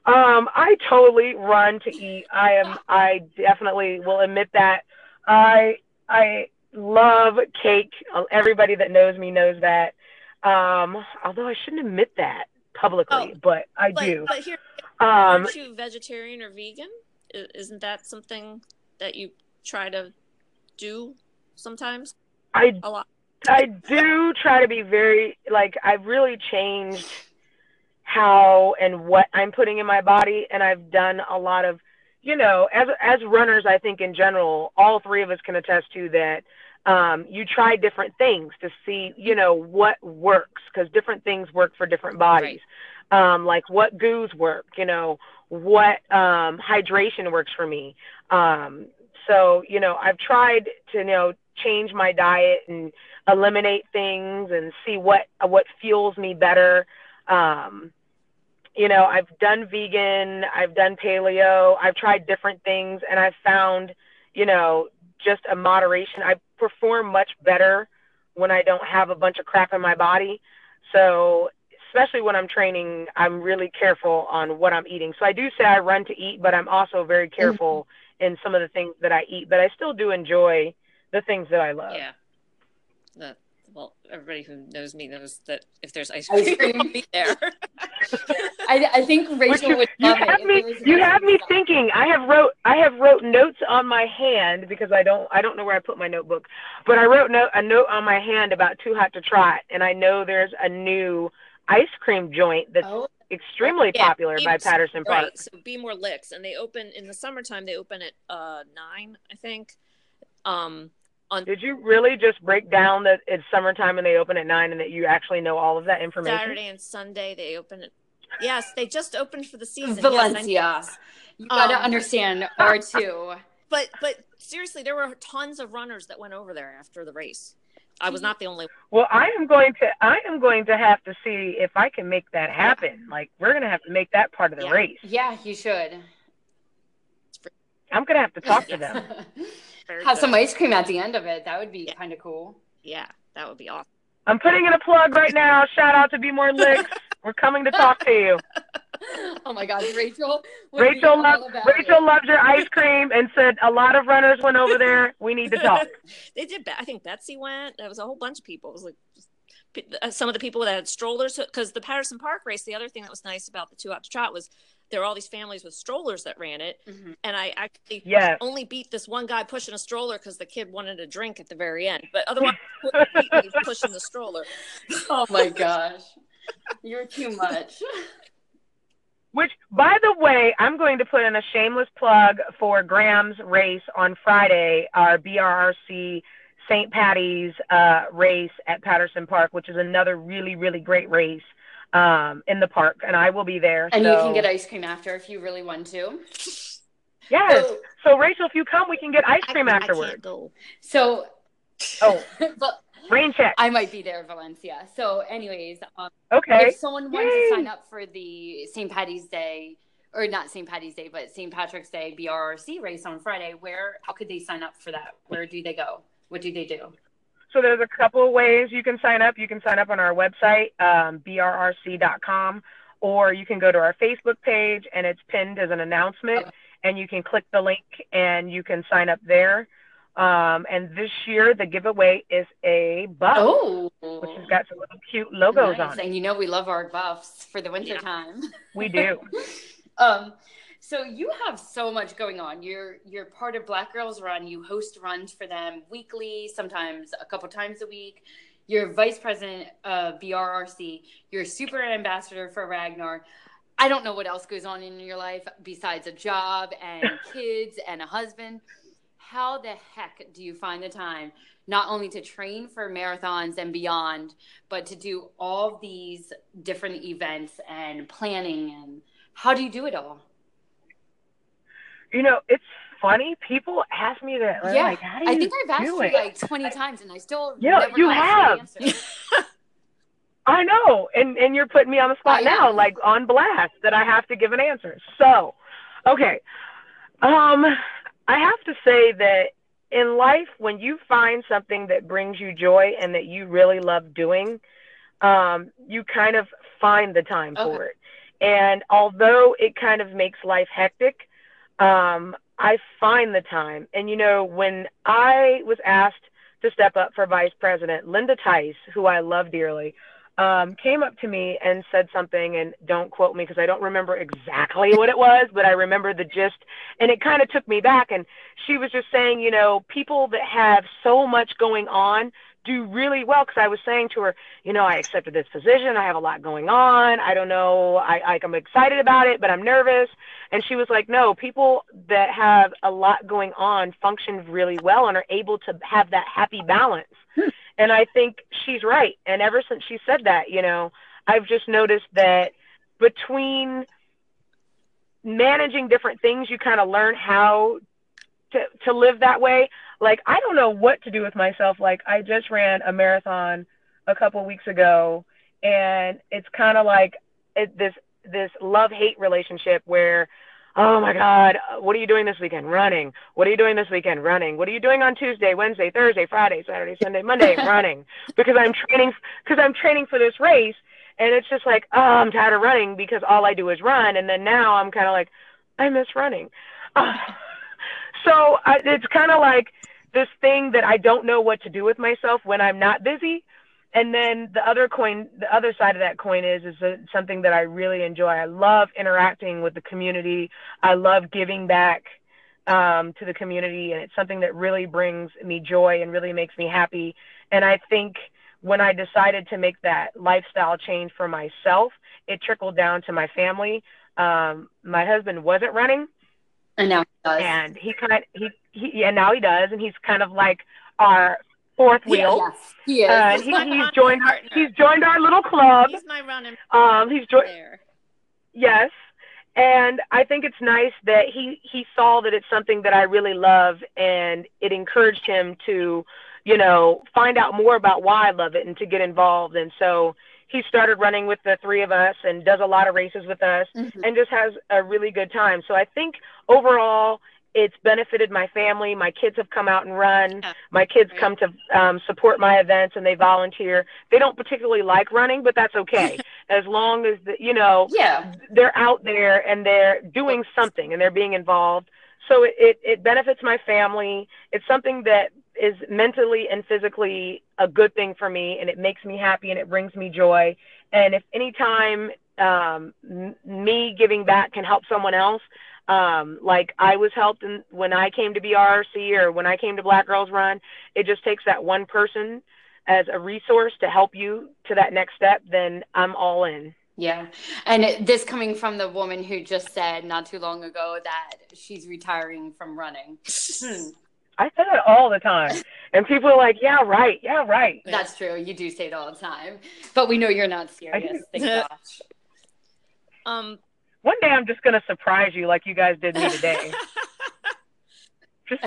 Um, I totally run to eat. I am. I definitely will admit that. I I love cake. Everybody that knows me knows that. Um, although I shouldn't admit that publicly, Oh, but I But, do. but here, Um, aren't you vegetarian or vegan? Isn't that something that you try to do sometimes? I A lot. I do try to be very like I've really changed how and what I'm putting in my body and I've done a lot of you know as as runners I think in general all three of us can attest to that um, you try different things to see you know what works because different things work for different bodies um, like what goos work you know what um, hydration works for me um, so you know I've tried to you know change my diet and eliminate things and see what what fuels me better. Um, you know, I've done vegan, I've done paleo, I've tried different things, and I've found, you know, just a moderation. I perform much better when I don't have a bunch of crap in my body. So, especially when I'm training, I'm really careful on what I'm eating. So I do say I run to eat, but I'm also very careful mm-hmm. in some of the things that I eat. But I still do enjoy the things that I love. Yeah. That well, everybody who knows me knows that if there's ice Ice cream, cream. I'll be there. I, I think Rachel you, would you love have it. if me there was an you have me shop. thinking i have wrote i have wrote notes on my hand because i don't i don't know where i put my notebook but i wrote no, a note on my hand about too hot to trot and i know there's a new ice cream joint that's Oh, extremely Yeah, popular by patterson park Right. So Bmore Licks, and they open in the summertime. They open at uh nine, I think. Um, on did you really just break down that it's summertime and they open at nine and that you actually know all of that information Saturday and Sunday they open it. Yes, they just opened for the season. Valencia. Yes, You gotta Um, understand R two. but but seriously, there were tons of runners that went over there after the race. I was not the only. one. well i am going to i am going to have to see if i can make that happen like we're going to have to make that part of the Yeah. race Yeah, you should. i'm going to have to talk to them Very Have good. some ice cream at the end of it. That would be Yeah. kind of cool. Yeah, that would be awesome. I'm putting in a plug right now. Shout out to Bmore Licks. We're coming to talk to you. Oh my God, Rachel. Rachel all loves Rachel it. loves your ice cream and said a lot of runners went over there. We need to talk. they did. I think Betsy went. There was a whole bunch of people. It was like just, uh, some of the people that had strollers because the Patterson Park race. The other thing that was nice about the Too Hot to Trot was there were all these families with strollers that ran it, Mhm. and I actually Yes. only beat this one guy pushing a stroller because the kid wanted a drink at the very end. But otherwise, he couldn't beat me pushing the stroller. Oh my gosh. You're too much. Which, by the way, I'm going to put in a shameless plug for Graham's race on Friday, our BRRC St. Patty's uh, race at Patterson Park, which is another really, really great race um, in the park, and I will be there. And so, you can get ice cream after if you really want to. yes. So, So, Rachel, if you come, we can get ice cream I, I afterwards. can't go. so Oh, but rain check. I might be there, Valencia. So, anyways, um, Okay. if someone wants Yay. to sign up for the St. Patty's Day, or not St. Patty's Day, but St. Patrick's Day BRRC race on Friday, where how could they sign up for that? Where do they go? What do they do? So there's a couple of ways you can sign up. You can sign up on our website, um, brrc.com, or you can go to our Facebook page and it's pinned as an announcement, and you can click the link and you can sign up there. Um, and this year the giveaway is a buff, Oh, which has got some little cute logos nice. on it. And you know we love our buffs for the winter Yeah. time. We do. um, so you have so much going on. You're you're part of Black Girls Run. You host runs for them weekly, sometimes a couple times a week. You're vice president of BRRC. You're super ambassador for Ragnar. I don't know what else goes on in your life besides a job and kids and a husband. How the heck do you find the time not only to train for marathons and beyond, but to do all these different events and planning and how do you do it all? You know, it's funny. People ask me that. Yeah, like, How do I think I've asked you it? like 20 times and I still Yeah, never you have. I know, and and you're putting me on the spot I now, am. like on blast, that I have to give an answer. So, okay, um, I have to say that in life, when you find something that brings you joy and that you really love doing, um, you kind of find the time Okay. for it. And although it kind of makes life hectic, um, I find the time. And you know, when I was asked to step up for vice president, Linda Tice, who I love dearly, um, came up to me and said something, and don't quote me because I don't remember exactly what it was, but I remember the gist, and it kind of took me back. And she was just saying, you know, people that have so much going on do really well because I was saying to her, you know, I accepted this position. I have a lot going on. I don't know. I, I I'm excited about it, but I'm nervous. And she was like, no, people that have a lot going on function really well and are able to have that happy balance. Hmm. and I think she's right. And ever since she said that, you know, I've just noticed that between managing different things, you kind of learn how to, to live that way. Like, I don't know what to do with myself. Like, I just ran a marathon a couple weeks ago, and it's kind of like it, this this love hate relationship where oh my god what are you doing this weekend? Running. What are you doing this weekend? Running. What are you doing on tuesday wednesday thursday friday saturday sunday monday? Running. Because i'm training because i'm training for this race and it's just like oh i'm tired of running because all i do is run and then now i'm kind of like i miss running. uh, so I, it's kind of like this thing that i don't know what to do with myself when i'm not busy. And then the other coin the other side of that coin is is that something that i really enjoy. I love interacting with the community. I love giving back um, to the community and it's something that really brings me joy and really makes me happy. And i think when i decided to make that lifestyle change for myself it trickled down to my family. Um, my husband wasn't running And now it does. and he kind he, he yeah now he does and he's kind of like our fourth Yeah, wheel yes, he is. uh, and he, he's running joined our he's joined our little club. He's my running Um, he's joined there. yes, and I think it's nice that he he saw that it's something that I really love, and it encouraged him to, you know, find out more about why I love it and to get involved. And so he started running with the three of us and does a lot of races with us Mhm. and just has a really good time. So I think overall it's benefited my family. My kids have come out and run. Yeah. My kids Right. come to um, support my events and they volunteer. They don't particularly like running, but that's okay. as long as the, you know Yeah. they're out there and they're doing something and they're being involved. So it, it, it benefits my family. It's something that is mentally and physically a good thing for me and it makes me happy and it brings me joy. And if anytime um, m- me giving back can help someone else, um, like I was helped in, when I came to BRRC or when I came to Black Girls Run, it just takes that one person as a resource to help you to that next step, then I'm all in. Yeah. And it- this coming from the woman who just said not too long ago that she's retiring from running. I say that all the time. And people are like, yeah, right. Yeah, right. That's true. You do say it all the time. But we know you're not serious. Thank gosh. Um, One day I'm just going to surprise you like you guys did me today. just,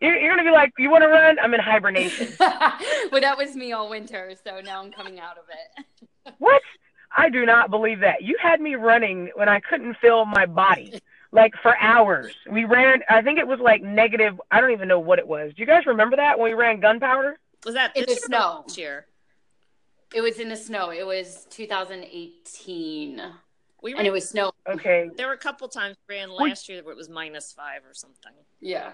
you're, you're going to be like, you want to run? I'm in hibernation. well, that was me all winter, so now I'm coming out of it. What? I do not believe that. You had me running when I couldn't feel my body, like for hours. We ran, I think it was like negative, I don't even know what it was. Do you guys remember that when we ran gunpowder? was that In this the year or snow. last year? It was in the snow. It was 2018, We and it was snow. Okay. there were a couple times we ran last year where it was minus five or something. Yeah.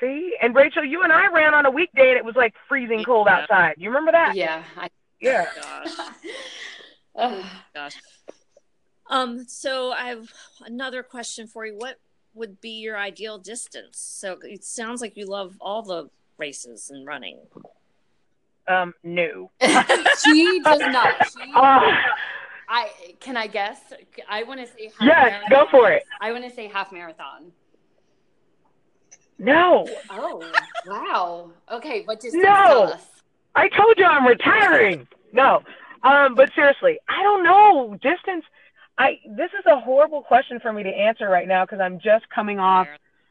See? And Rachel, you and I ran on a weekday and it was like freezing cold Yeah. outside. You remember that? Yeah. I, Yeah. Oh gosh, Ugh. gosh. Um, so I have another question for you. What would be your ideal distance? So it sounds like you love all the races and running. Um, no. she does not. She, Uh, I can I guess? I want to say half yes, marathon. go for it. I want to say half marathon. No. Oh wow. Okay, what does No. tell us? I told you I'm retiring. No. Um, but seriously, I don't know. Distance I this is a horrible question for me to answer right now because I'm just coming off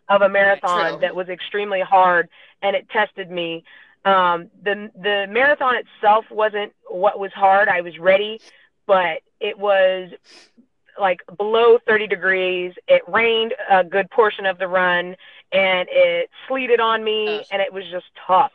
of a marathon True. that was extremely hard and it tested me. Um, the the marathon itself wasn't what was hard. I was ready, but it was like below 30 degrees. It rained a good portion of the run, and it sleeted on me, and it was just tough.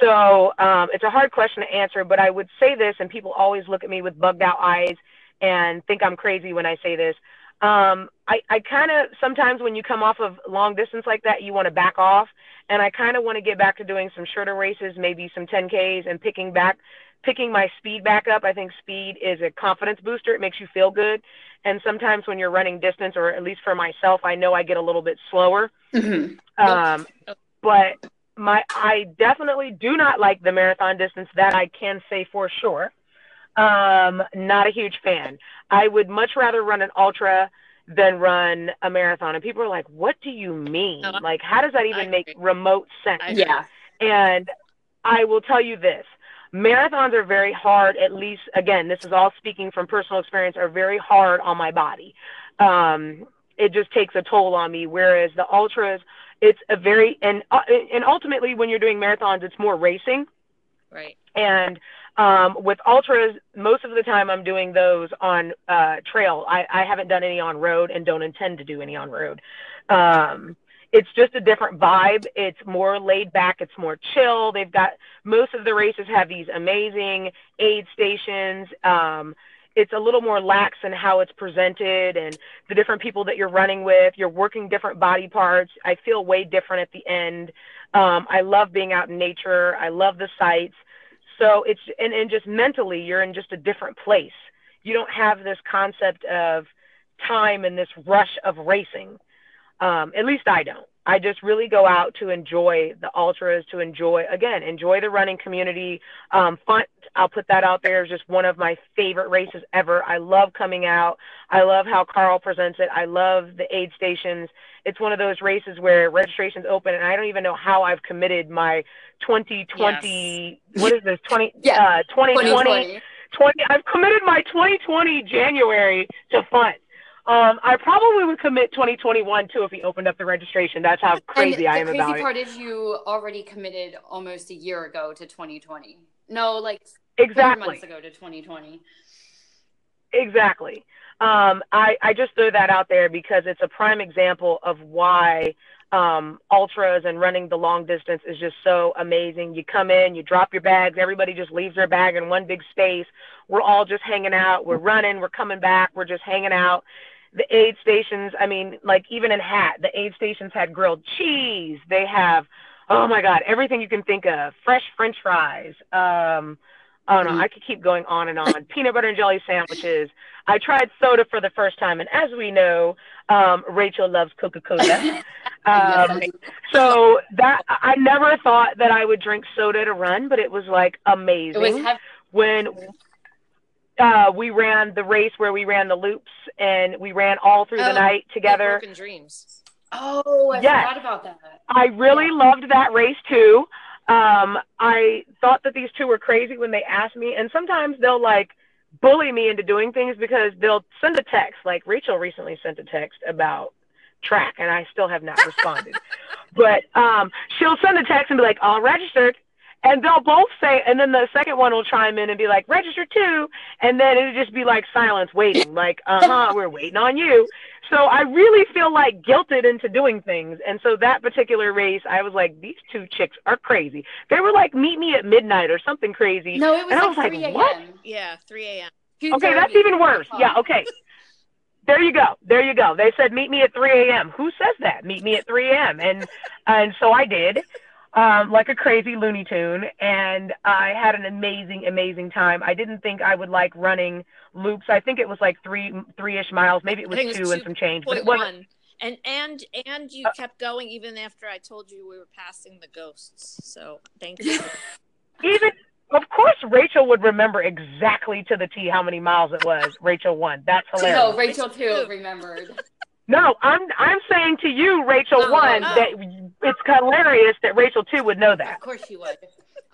So um, it's a hard question to answer, but I would say this, and people always look at me with bugged out eyes and think I'm crazy when I say this. Um, I, I kind of sometimes when you come off of long distance like that, you want to back off, and I kind of want to get back to doing some shorter races, maybe some 10Ks, and picking back, picking my speed back up. I think speed is a confidence booster. It makes you feel good, and sometimes when you're running distance, or at least for myself, I know I get a little bit slower. Mhm. Um, but my I definitely do not like the marathon distance. That I can say for sure. Um, not a huge fan. I would much rather run an ultra than run a marathon. And people are like, "What do you mean? Like, how does that even make remote sense?" Yeah. And I will tell you this marathons are very hard, at least, again, this is all speaking from personal experience, are very hard on my body. Um, it just takes a toll on me. Whereas the ultras, it's a very, and, uh, and ultimately when you're doing marathons, it's more racing. Right. And um, with ultras, most of the time I'm doing those on uh, trail. I, I haven't done any on road and don't intend to do any on road. Um, it's just a different vibe. It's more laid back. It's more chill. They've got most of the races have these amazing aid stations. Um, it's a little more lax in how it's presented and the different people that you're running with. You're working different body parts. I feel way different at the end. Um, I love being out in nature. I love the sights. So it's and, and just mentally, you're in just a different place. You don't have this concept of time and this rush of racing. Um, at least I don't. I just really go out to enjoy the ultras, to enjoy again, enjoy the running community. Um, fun. I'll put that out there as just one of my favorite races ever. I love coming out. I love how Carl presents it. I love the aid stations. It's one of those races where registration's open, and I don't even know how I've committed my 2020. What is this? 20 Yeah. uh, 2020 2020. 20 I've committed my 2020 January to fun. Um, I probably would commit 2021 too if he opened up the registration. That's how crazy and I am the about crazy part is you already committed almost a year ago to 2020. No, like Exactly. months ago to 2020. Exactly. Um, I, I just threw that out there because it's a prime example of why um, ultras and running the long distance is just so amazing. You come in, you drop your bags, everybody just leaves their bag in one big space. We're all just hanging out. We're running, we're coming back, we're just hanging out. The aid stations, I mean, like even in Hat, the aid stations had grilled cheese. They have, oh my God, everything you can think of fresh French fries. Um, Oh no, I could keep going on and on. Peanut butter and jelly sandwiches. I tried soda for the first time, and as we know, um, Rachel loves Coca Cola. Um, so that I never thought that I would drink soda to run, but it was like amazing It was when uh, we ran the race where we ran the loops and we ran all through the Oh, night together. Broken dreams. Oh, I Yes. forgot about that. I really loved that race too. Um, I thought that these two were crazy when they asked me, and sometimes they'll like bully me into doing things because they'll send a text. Like Rachel recently sent a text about track, and I still have not responded. but um, she'll send a text and be like, "All registered," and they'll both say, and then the second one will chime in and be like, "Registered too," and then it'll just be like silence, waiting, like, "Uh huh, we're waiting on you." So I really feel like guilted into doing things. And so that particular race, I was like, these two chicks are crazy. They were like, meet me at midnight or something crazy. No, it was And I like was like, 3 a.m. what? Yeah, 3 a.m. Okay, that's even worse. Yeah, okay. There you go. There you go. They said meet me at 3 a.m. Who says that? Meet me at 3 a.m. And and so I did, um, like a crazy Looney Tune, and I had an amazing, amazing time. I didn't think I would like running loops. I think it was like three three-ish miles. Maybe it was think it two was and some change, but it wasn't. one. And and and you Uh, kept going even after I told you we were passing the ghosts. So thank you. even of course Rachel would remember exactly to the T how many miles it was. Rachel won. That's hilarious. No, Rachel too remembered. No, I'm I'm saying to you, Rachel Oh, won, oh. that it's hilarious that Rachel too would know that. Of course she would.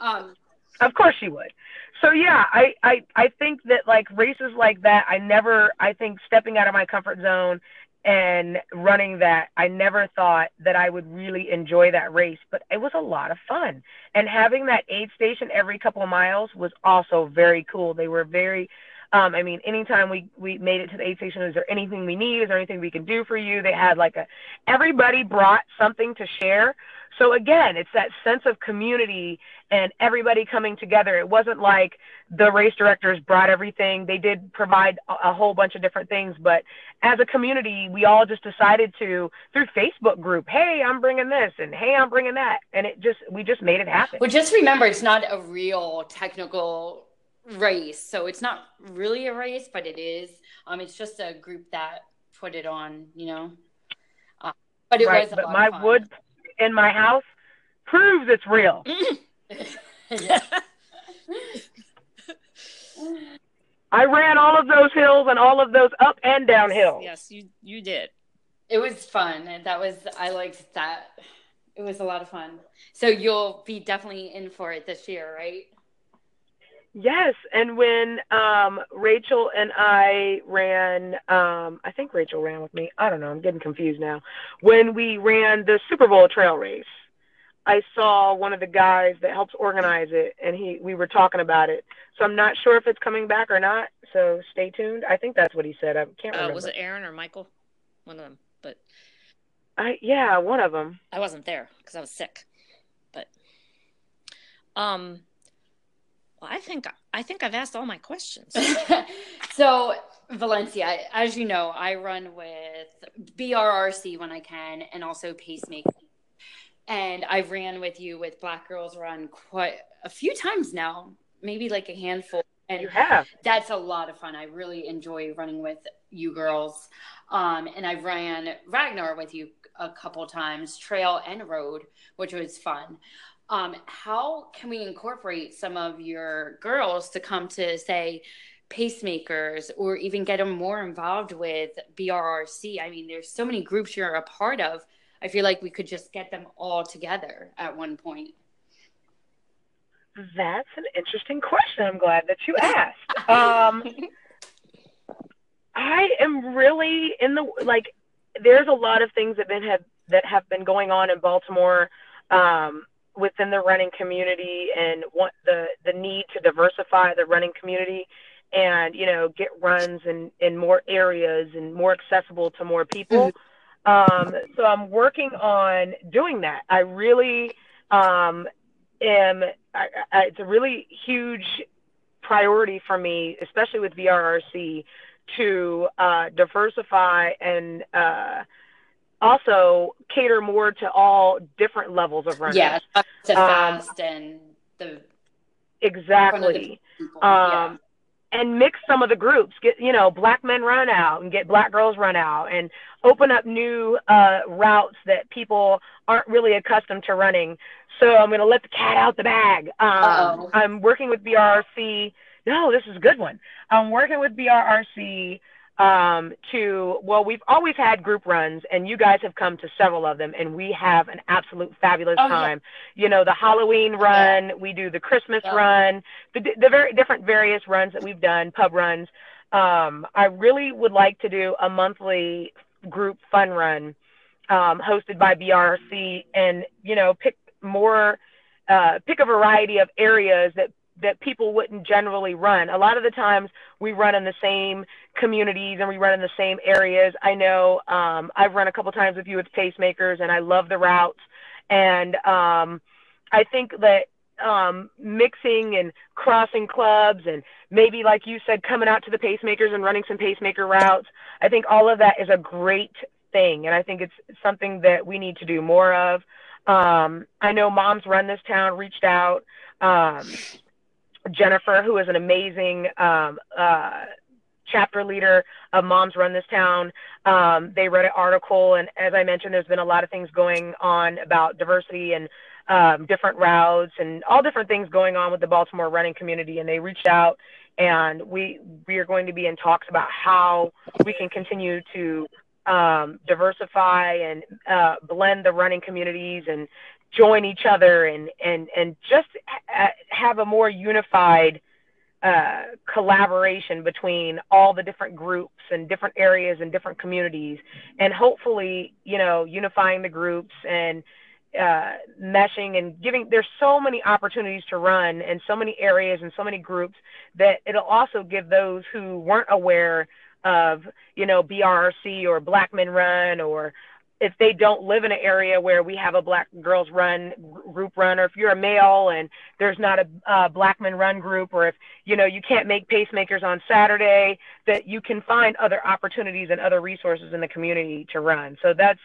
Um, Of course she would. So yeah, I, I I think that like races like that, I never I think stepping out of my comfort zone and running that, I never thought that I would really enjoy that race, but it was a lot of fun. And having that aid station every couple of miles was also very cool. They were very um, I mean, anytime we, we made it to the aid station, is there anything we need? Is there anything we can do for you? They had like a, everybody brought something to share. So again, it's that sense of community and everybody coming together. It wasn't like the race directors brought everything. They did provide a, a whole bunch of different things, but as a community, we all just decided to through Facebook group, hey, I'm bringing this, and hey, I'm bringing that, and it just we just made it happen. well, just remember, it's not a real technical race, so it's not really a race, but it is. Um, it's just a group that put it on, you know. Uh, but it right, was a but lot my of fun. wood in my house proves it's real. I ran all of those hills and all of those up and down hills. yes, you you did. It was fun. and That was I liked that. It was a lot of fun. So you'll be definitely in for it this year, right? Yes, and when um, Rachel and I ran, um, I think Rachel ran with me. I don't know. I'm getting confused now. When we ran the Super Bowl trail race, I saw one of the guys that helps organize it, and he we were talking about it. So I'm not sure if it's coming back or not. So stay tuned. I think that's what he said. I can't Uh, remember. was it Aaron or Michael? One of them. But I yeah, one of them. I wasn't there because I was sick. But um, well, I think I think I've asked all my questions. so Valencia, as you know, I run with BRRC when I can, and also Pacemaker. And I've ran with you with Black Girls Run quite a few times now, maybe like a handful. And You have. that's a lot of fun. I really enjoy running with you girls. Um, and I ran Ragnar with you a couple times, trail and road, which was fun. Um, how can we incorporate some of your girls to come to say pacemakers or even get them more involved with BRRC? I mean, there's so many groups you're a part of. I feel like we could just get them all together at one point. That's an interesting question. I'm glad that you asked. Um, I am really in the like. There's a lot of things that been have that have been going on in Baltimore um, within the running community, and what the the need to diversify the running community, and you know get runs in in more areas and more accessible to more people. Um, so I'm working on doing that. I really um, am. I, I, it's a really huge priority for me, especially with BRRC, to uh, diversify and uh, also cater more to all different levels of runners. Yeah, to Um, fast and the Exactly. people. um, and mix some of the groups. Get you know black men run out and get black girls run out, and open up new uh, routes that people aren't really accustomed to running. So I'm going to let the cat out the bag. Um. I'm working with BRRC. No, this is a good one. I'm working with BRRC um, to well, we've always had group runs, and you guys have come to several of them, and we have an absolute fabulous Oh, yeah. time. You know, the Halloween run, we do the Christmas Yeah. run, the, the very different various runs that we've done, pub runs. Um, I really would like to do a monthly group fun run um, hosted by BRRC, and you know, pick more, uh, pick a variety of areas that that people wouldn't generally run. A lot of the times we run in the same communities and we run in the same areas. I know um, I've run a couple times with you with pacemakers, and I love the routes. And um, I think that um, mixing and crossing clubs and maybe like you said coming out to the pacemakers and running some pacemaker routes i think all of that is a great thing and i think it's something that we need to do more of um, i know moms run this town reached out um, jennifer who is an amazing um, uh, chapter leader of moms run this town um, they read an article and as i mentioned there's been a lot of things going on about diversity and um, different routes and all different things going on with the Baltimore running community. And they reached out, and we we are going to be in talks about how we can continue to um, diversify and uh, blend the running communities and join each other and and and just ha- have a more unified uh, collaboration between all the different groups and different areas and different communities, and hopefully, you know, unifying the groups and uh, meshing and giving there's so many opportunities to run and so many areas and so many groups that it'll also give those who weren't aware of you know BRRC or Black Men Run or if they don't live in an area where we have a Black Girls Run group run or if you're a male and there's not a uh, Black Men Run group or if you know you can't make pacemakers on Saturday that you can find other opportunities and other resources in the community to run so that's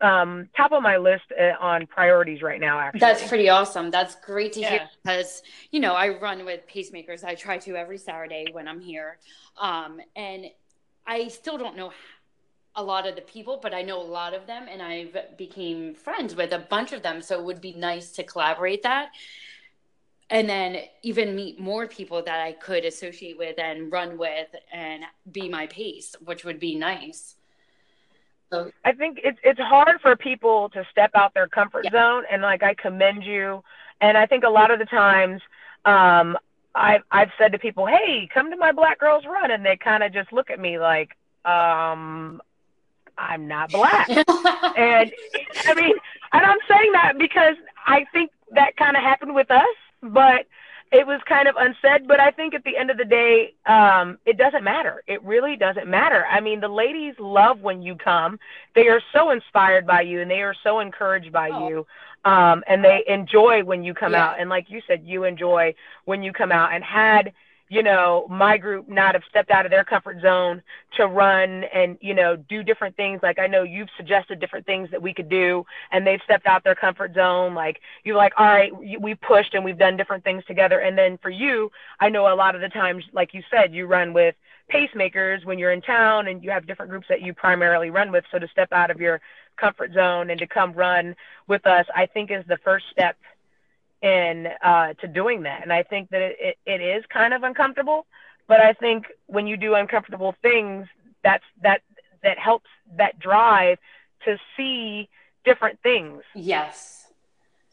um, top of my list uh, on priorities right now. Actually, That's pretty awesome. That's great to hear because you know I run with pacemakers. I try to every Saturday when I'm here, um, and I still don't know a lot of the people, but I know a lot of them, and I've became friends with a bunch of them. So it would be nice to collaborate that, and then even meet more people that I could associate with and run with and be my pace, which would be nice. So, I think it's it's hard for people to step out their comfort Yeah. zone, and like I commend you. And I think a lot of the times, um, I've I've said to people, "Hey, come to my Black Girls Run," and they kind of just look at me like, um, "I'm not black." and I mean, and I'm saying that because I think that kind of happened with us, but it was kind of unsaid. But I think at the end of the day, um, it doesn't matter. It really doesn't matter. I mean, the ladies love when you come. They are so inspired by you, and they are so encouraged by Oh. you. Um, and they enjoy when you come Yeah. out. And like you said, you enjoy when you come out. And had you know, my group not have stepped out of their comfort zone to run and, you know, do different things. Like I know you've suggested different things that we could do and they've stepped out their comfort zone. Like you're like, all right, we pushed and we've done different things together. And then for you, I know a lot of the times, like you said, you run with pacemakers when you're in town and you have different groups that you primarily run with. So to step out of your comfort zone and to come run with us, I think is the first step in uh, to doing that. And I think that it, it, it is kind of uncomfortable, but I think when you do uncomfortable things, that's that that helps that drive to see different things. yes,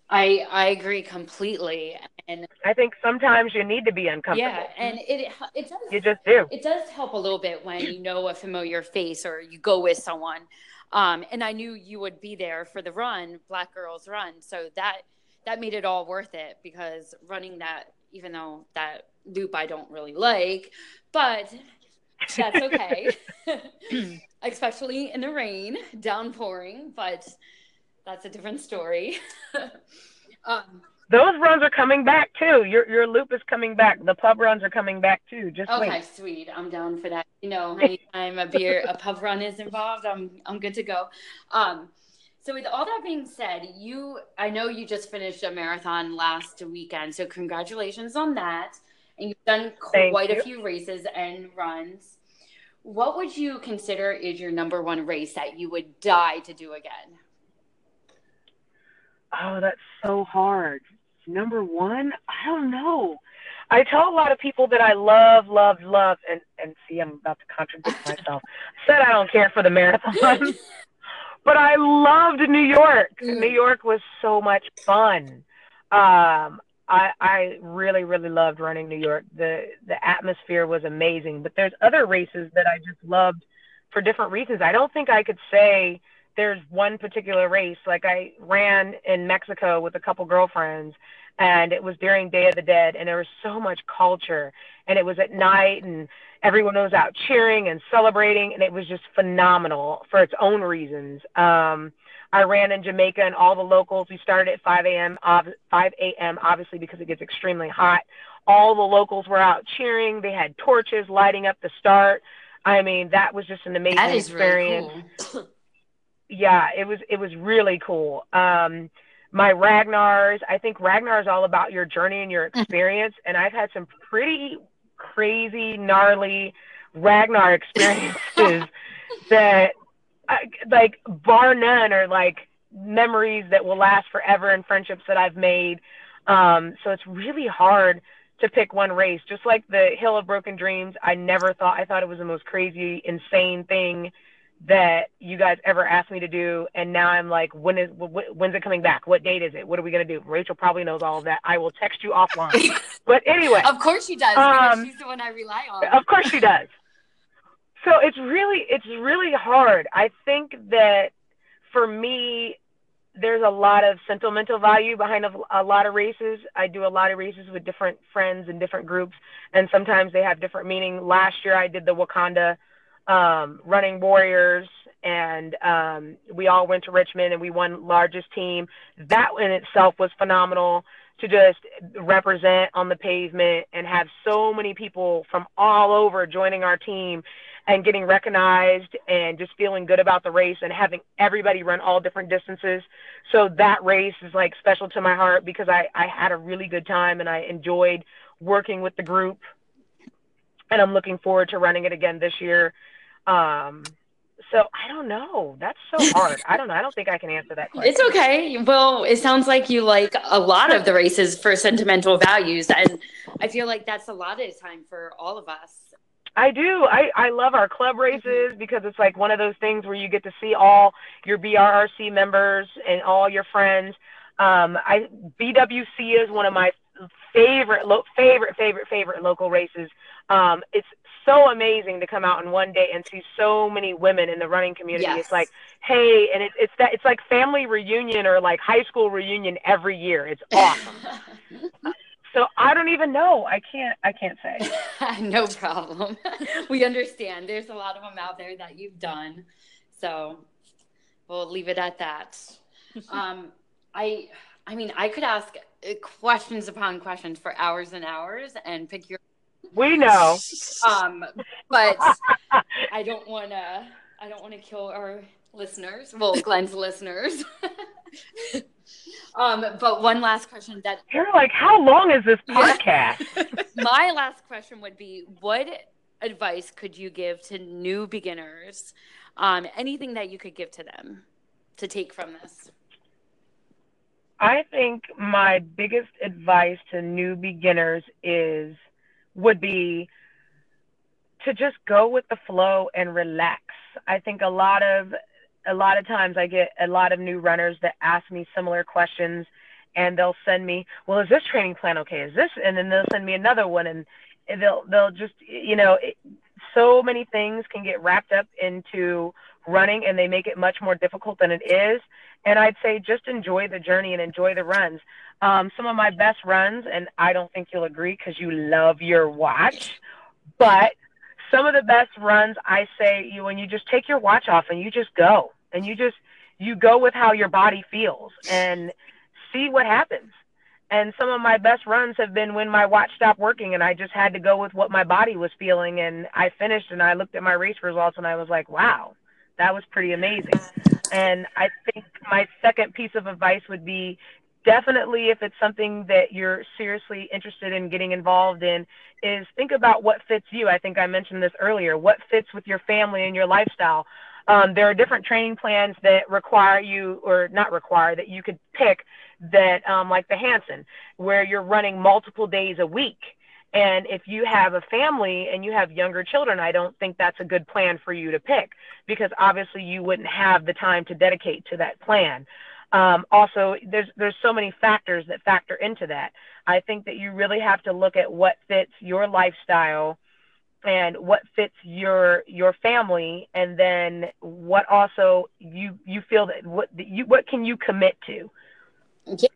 I I agree completely, and I think sometimes you need to be uncomfortable. yeah, and it it does you just do. it does help a little bit when you know a familiar face or you go with someone. Um, and I knew you would be there for the run, Black Girls Run. So that that made it all worth it because running that, even though that loop I don't really like, but That's okay. Especially in the rain, downpouring, but that's a different story. um, Those runs are coming back too. Your your loop is coming back. The pub runs are coming back too. Just okay, wait. sweet. I'm down for that. You know, anytime a beer, a pub run is involved, I'm I'm good to go. Um, so with all that being said, you I know you just finished a marathon last weekend, so congratulations on that. And you've done Thank quite you. a few races and runs. What would you consider is your number one race that you would die to do again? Oh, that's so hard. Number one, I don't know. I tell a lot of people that I love, love, love, and and see, I'm about to contradict myself. Said I don't care for the marathon, but I loved New York. Mm. New York was so much fun. Um, I I really, really loved running New York. the The atmosphere was amazing. But there's other races that I just loved for different reasons. I don't think I could say there's one particular race. Like I ran in Mexico with a couple girlfriends and it was during Day of the Dead and there was so much culture and it was at night and everyone was out cheering and celebrating and it was just phenomenal for its own reasons. Um, I ran in Jamaica and all the locals, we started at 5 a.m., ob- 5 a.m. obviously because it gets extremely hot. All the locals were out cheering. They had torches lighting up the start. I mean, that was just an amazing That is experience really cool. yeah, it was it was really cool. Um, my Ragnar's, I think Ragnar is all about your journey and your experience, and I've had some pretty crazy, gnarly Ragnar experiences that, I- like, bar none, are like memories that will last forever and friendships that I've made. Um, so it's really hard to pick one race. Just like the Hill of Broken Dreams, I never thought I thought it was the most crazy, insane thing that you guys ever asked me to do and now i'm like when is wh- when's it coming back? What date is it? What are we going to do? Rachel probably knows all of that. I will text you offline. But anyway Of course she does, because Um, she's the one I rely on. of course she does. So it's really it's really hard. I think that for me there's a lot of sentimental value behind a, a lot of races. I do a lot of races with different friends and different groups and sometimes they have different meaning. Last year i did the wakanda um, running warriors and um, we all went to richmond and we won largest team that in itself was phenomenal to just represent on the pavement and have so many people from all over joining our team and getting recognized and just feeling good about the race and having everybody run all different distances. So that race is like special to my heart because I, I had a really good time and I enjoyed working with the group. And I'm looking forward to running it again this year. Um, so I don't know. That's so hard. I don't know. I don't think I can answer that question. It's okay. Well, it sounds like you like a lot of the races for sentimental values, and I feel like that's a lot of time for all of us. I do. I, I love our club races because it's like one of those things where you get to see all your BRRC members and all your friends. Um, I BWC is one of my favorite, lo- favorite, favorite, favorite local races. Um, it's so amazing to come out in one day and see so many women in the running community. Yes. It's like, hey, and it, it's that it's like family reunion or like high school reunion every year. It's awesome. so I don't even know. I can't. I can't say. no problem. we understand. There's a lot of them out there that you've done, so we'll leave it at that. Um, I, I mean, I could ask uh, questions upon questions for hours and hours and pick your We know. um but i don't want to i don't want to kill our listeners. Well glenn's listeners. Um but one last question that You're like, how long is this podcast? my last question would be what advice could you give to new beginners? Um anything that you could give to them to take from this? I think my biggest advice to new beginners is would be to just go with the flow and relax. I think a lot of a lot of times I get a lot of new runners that ask me similar questions and they'll send me, "Well, is this training plan okay? Is this?" and then they'll send me another one and they'll they'll just you know, it, so many things can get wrapped up into running and they make it much more difficult than it is. And I'd say just enjoy the journey and enjoy the runs. Um, some of my best runs, and I don't think you'll agree because you love your watch, but some of the best runs I say you when you just take your watch off and you just go and you just you go with how your body feels and see what happens. And some of my best runs have been when my watch stopped working and I just had to go with what my body was feeling and I finished and I looked at my race results and I was like, wow, that was pretty amazing. And I think my second piece of advice would be definitely if it's something that you're seriously interested in getting involved in is think about what fits you. I think I mentioned this earlier. What fits with your family and your lifestyle? Um, there are different training plans that require you, or not require, that you could pick that, um, like the Hanson, where you're running multiple days a week. And if you have a family and you have younger children, I don't think that's a good plan for you to pick because obviously you wouldn't have the time to dedicate to that plan. Um, also, there's there's so many factors that factor into that. I think that you really have to look at what fits your lifestyle and what fits your your family and then what also you you feel that what you what can you commit to Yeah.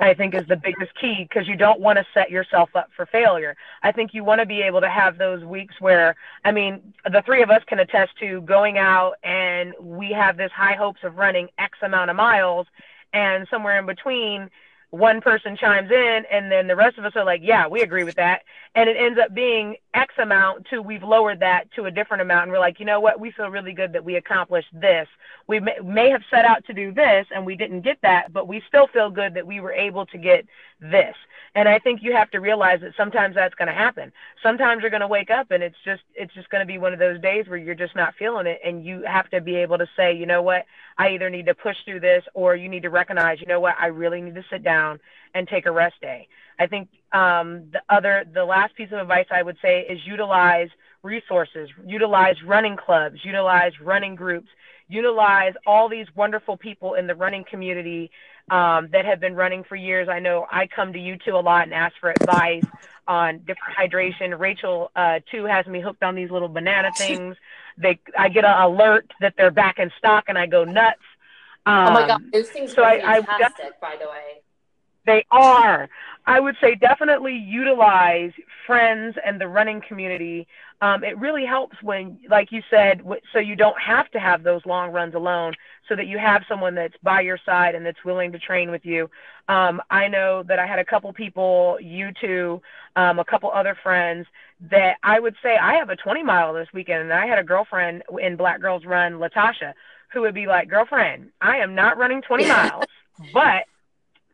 I think is the biggest key because you don't want to set yourself up for failure. I think you want to be able to have those weeks where i mean the three of us can attest to going out and we have this high hopes of running x amount of miles and somewhere in between one person chimes in and then the rest of us are like yeah we agree with that. And it ends up being x amount to we've lowered that to a different amount and we're like you know what? We feel really good that we accomplished this. We may, may have set out to do this and we didn't get that but we still feel good that we were able to get this. And i think you have to realize that sometimes that's going to happen. Sometimes you're going to wake up and it's just it's just going to be one of those days where you're just not feeling it and you have to be able to say you know what? I either need to push through this or you need to recognize you know what? I really need to sit down and take a rest day. I think um, the other the last piece of advice i would say is utilize resources utilize running clubs utilize running groups utilize all these wonderful people in the running community um, that have been running for years. I know I come to you two a lot and ask for advice on different hydration. Rachel uh, too has me hooked on these little banana things. They, I get an alert that they're back in stock, and I go nuts. Um, oh my god, those things so are I- I fantastic, by the way. They are. I would say definitely utilize friends and the running community. Um, it really helps when, like you said, w- so you don't have to have those long runs alone, so that you have someone that's by your side and that's willing to train with you. Um, I know that I had a couple people, you two, um, a couple other friends, that I would say I have a 20 mile this weekend, and I had a girlfriend in Black Girls Run, Latasha, who would be like, "Girlfriend, I am not running 20 miles, but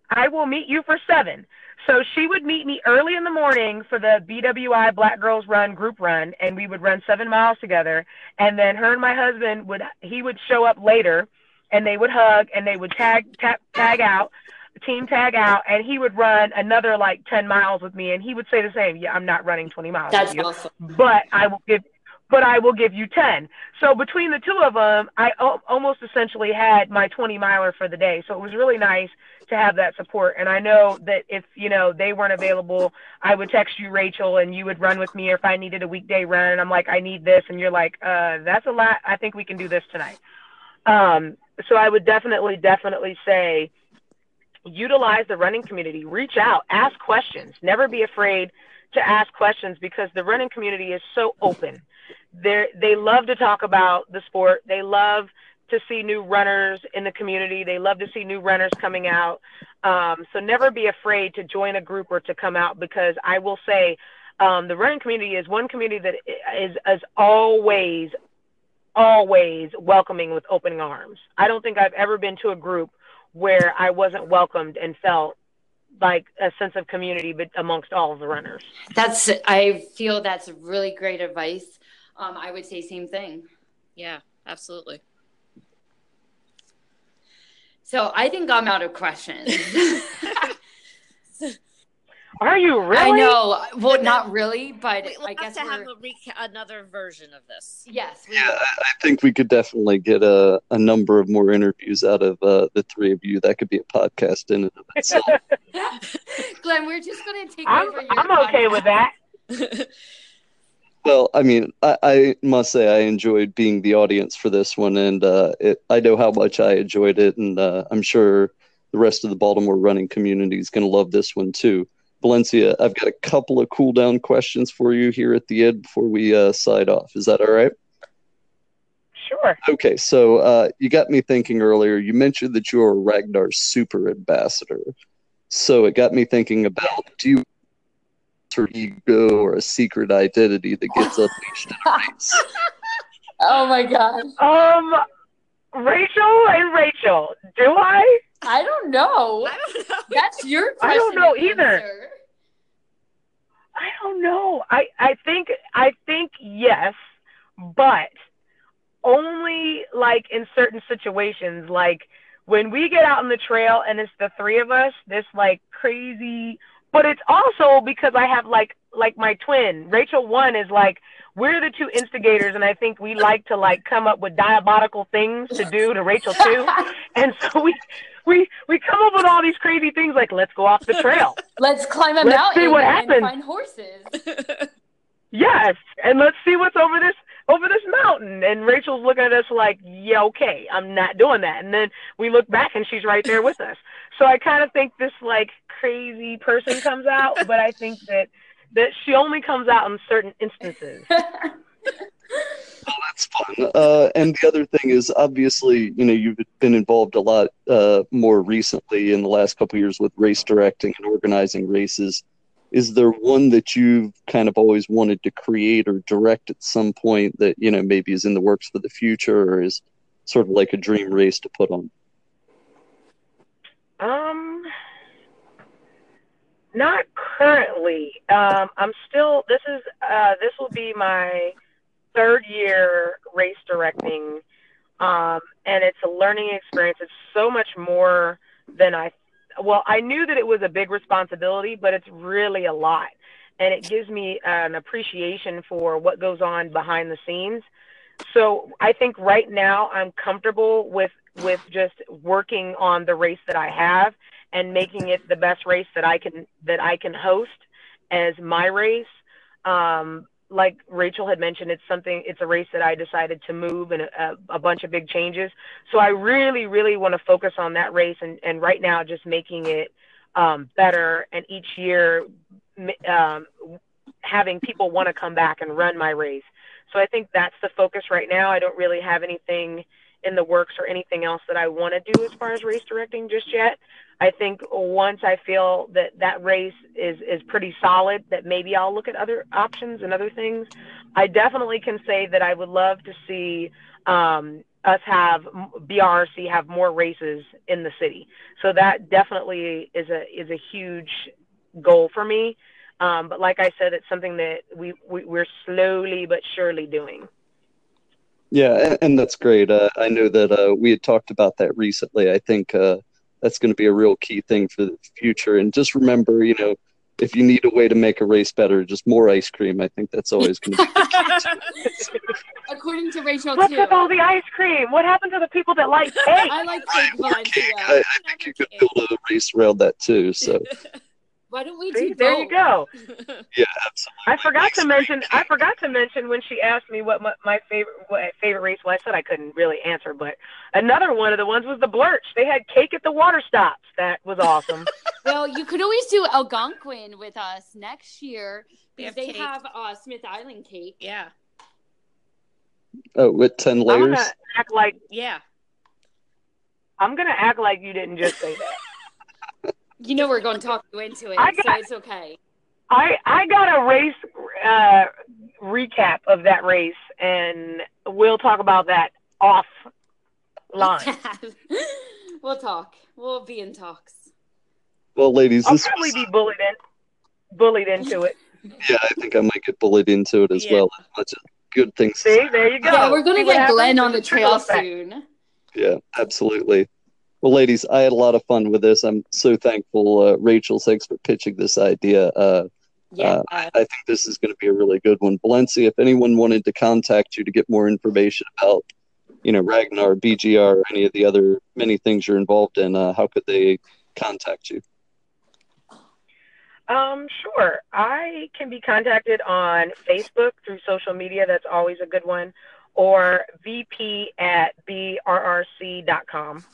I will meet you for seven. So she would meet me early in the morning for the BWI Black Girls Run group run, and we would run seven miles together. And then her and my husband would he would show up later, and they would hug and they would tag tag, tag out, team tag out, and he would run another like ten miles with me, and he would say the same. Yeah, I'm not running 20 miles That's with you awesome. but I will give, but I will give you 10. So between the two of them, I almost essentially had my 20 miler for the day. So it was really nice to have that support. And I know that if, you know, they weren't available, I would text you, Rachel, and you would run with me or if I needed a weekday run I'm like, I need this. And you're like, uh, that's a lot. I think we can do this tonight. Um, so I would definitely, definitely say, utilize the running community, reach out, ask questions, never be afraid to ask questions because the running community is so open. They they love to talk about the sport. They love to see new runners in the community. They love to see new runners coming out. Um, so never be afraid to join a group or to come out because I will say um, the running community is one community that is is always always welcoming with opening arms. I don't think I've ever been to a group where I wasn't welcomed and felt like a sense of community but amongst all of the runners. That's I feel that's really great advice. Um, I would say same thing. Yeah, absolutely. So I think I'm out of questions. Are you really? I know. Well, not really, but We, we'll I guess have to have we're, a reca- another version of this. yes. We Yeah, I I think we could definitely get a, a number of more interviews out of uh, the three of you. That could be a podcast in and of itself. Glenn, we're just going to take I'm over your I'm okay with that. well, I mean, I, I must say I enjoyed being the audience for this one, and uh, it, I know how much I enjoyed it, and uh, I'm sure the rest of the Baltimore running community is going to love this one too. Valencia, I've got a couple of cool down questions for you here at the end before we uh, side off. Is that all right? Sure. Okay, so uh, you got me thinking earlier. You mentioned that you're a Ragnar super ambassador. So it got me thinking about do you or ego or a secret identity that gets unleashed in a race? Oh my gosh. Um, Rachel and Rachel, do I? I don't know. I don't know. That's your I don't know either. answer. I don't know. I I think I think yes, but only like in certain situations like when we get out on the trail and it's the three of us, this like crazy but it's also because I have like like my twin. Rachel one is like we're the two instigators and I think we like to like come up with diabolical things to do to Rachel two. And so we we we come up with all these crazy things like let's go off the trail. Let's climb a Let's mountain see what and happens. find horses. Yes, and let's see what's over this over this mountain. And Rachel's looking at us like, yeah, okay, I'm not doing that. And then we look back and she's right there with us. So I kind of think this like crazy person comes out, but I think that that she only comes out in certain instances. That's fun. Uh, and the other thing is, obviously, you know, you've been involved a lot uh, more recently in the last couple of years with race directing and organizing races. Is there one that you've kind of always wanted to create or direct at some point that you know maybe is in the works for the future, or is sort of like a dream race to put on? Um, not currently. Um, I'm still. This is. Uh, this will be my third year race directing, um, and it's a learning experience. It's so much more than I. Well, I knew that it was a big responsibility, but it's really a lot, and it gives me an appreciation for what goes on behind the scenes. So I think right now I'm comfortable with with just working on the race that I have and making it the best race that I can that I can host as my race. Um, like Rachel had mentioned, it's something. It's a race that I decided to move and a, a bunch of big changes. So I really, really want to focus on that race and and right now just making it um, better and each year um, having people want to come back and run my race. So I think that's the focus right now. I don't really have anything in the works or anything else that I want to do as far as race directing just yet. I think once I feel that that race is is pretty solid, that maybe I'll look at other options and other things. I definitely can say that I would love to see um, us have BRRC have more races in the city. So that definitely is a is a huge goal for me. Um, but like I said, it's something that we, we we're slowly but surely doing. Yeah, and, and that's great. Uh, I know that uh, we had talked about that recently. I think uh, that's going to be a real key thing for the future. And just remember, you know, if you need a way to make a race better, just more ice cream. I think that's always going to be. According to Rachel, What's too. with all the ice cream? What happened to the people that like cake? I like cake, Valencia. I, I think you could build a race around that too. So Why don't we See, do there you go. yeah, absolutely. I forgot Ice to mention. cake. I forgot to mention when she asked me what my, my favorite what favorite race was. I said I couldn't really answer, but another one of the ones was the Blerch. They had cake at the water stops. That was awesome. Well, you could always do Algonquin with us next year We because have they have uh, Smith Island cake. yeah, Oh, with ten I'm layers. act like yeah. I'm gonna act like you didn't just say that. You know we're going to talk you into it, I so it's okay. I I got a race uh, recap of that race, and we'll talk about that off line. we'll talk. We'll be in talks. Well, ladies, I'll this probably was, be bullied in, bullied into it. yeah, I think I might get bullied into it as Yeah. well. As much as good thing. to See, there you go. Yeah, we're gonna what get Glenn on the It's a trickle trail soon. Yeah, absolutely. Well, ladies, I had a lot of fun with this. I'm so thankful, uh, Rachel. Thanks for pitching this idea. Uh, Yeah. Uh, I think this is going to be a really good one. Valencia, if anyone wanted to contact you to get more information about, you know, Ragnar, BGR, or any of the other many things you're involved in, uh, how could they contact you? Um, sure. I can be contacted on Facebook through social media. That's always a good one. Or VP at BRRC.com.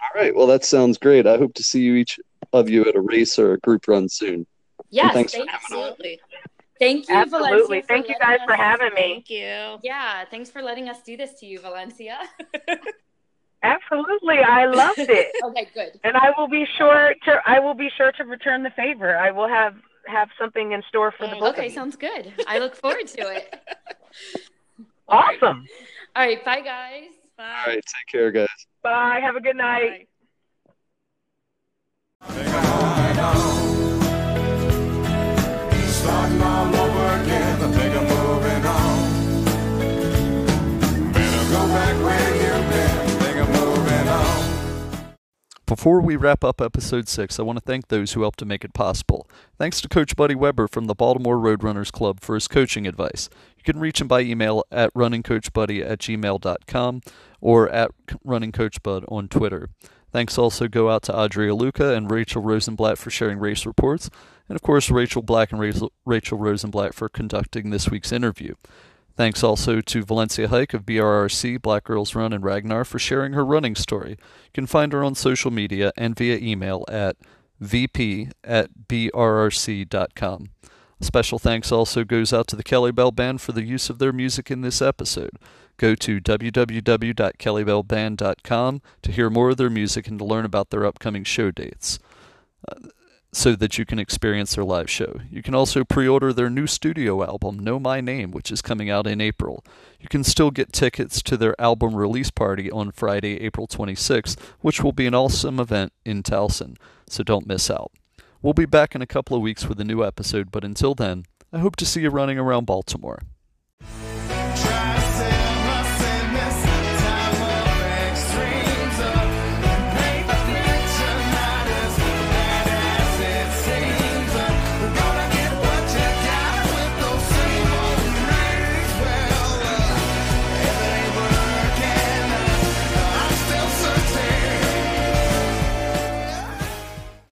All right. Well, that sounds great. I hope to see you each of you at a race or a group run soon. Yes, thanks thank, Absolutely. thank you, Absolutely. Valencia. for Thank you letting guys for having me. Thank you. Yeah, thanks for letting us do this to you, Valencia. Absolutely. I loved it. okay, good. and I will be sure to I will be sure to return the favor. I will have have something in store for the both Okay, sounds good. I look forward to it. Awesome. All right, bye guys. Bye. All right, take care, guys. Bye. Have a good night. Bye. Before we wrap up episode 6, I want to thank those who helped to make it possible. Thanks to Coach Buddy Weber from the Baltimore Roadrunners Club for his coaching advice. You can reach him by email at runningcoachbuddy at gmail.com or at runningcoachbud on Twitter. Thanks also go out to Adria Luca and Rachel Rosenblatt for sharing race reports, and of course Rachel Black and Rachel Rosenblatt for conducting this week's interview. Thanks also to Valencia Hike of BRRC, Black Girls Run, and Ragnar for sharing her running story. You can find her on social media and via email at vp at brrc.com. Special thanks also goes out to the Kelly Bell Band for the use of their music in this episode. Go to www.kellybellband.com to hear more of their music and to learn about their upcoming show dates uh, so that you can experience their live show. You can also pre order their new studio album, Know My Name, which is coming out in April. You can still get tickets to their album release party on Friday, April 26th, which will be an awesome event in Towson, so don't miss out. We'll be back in a couple of weeks with a new episode, but until then, I hope to see you running around Baltimore.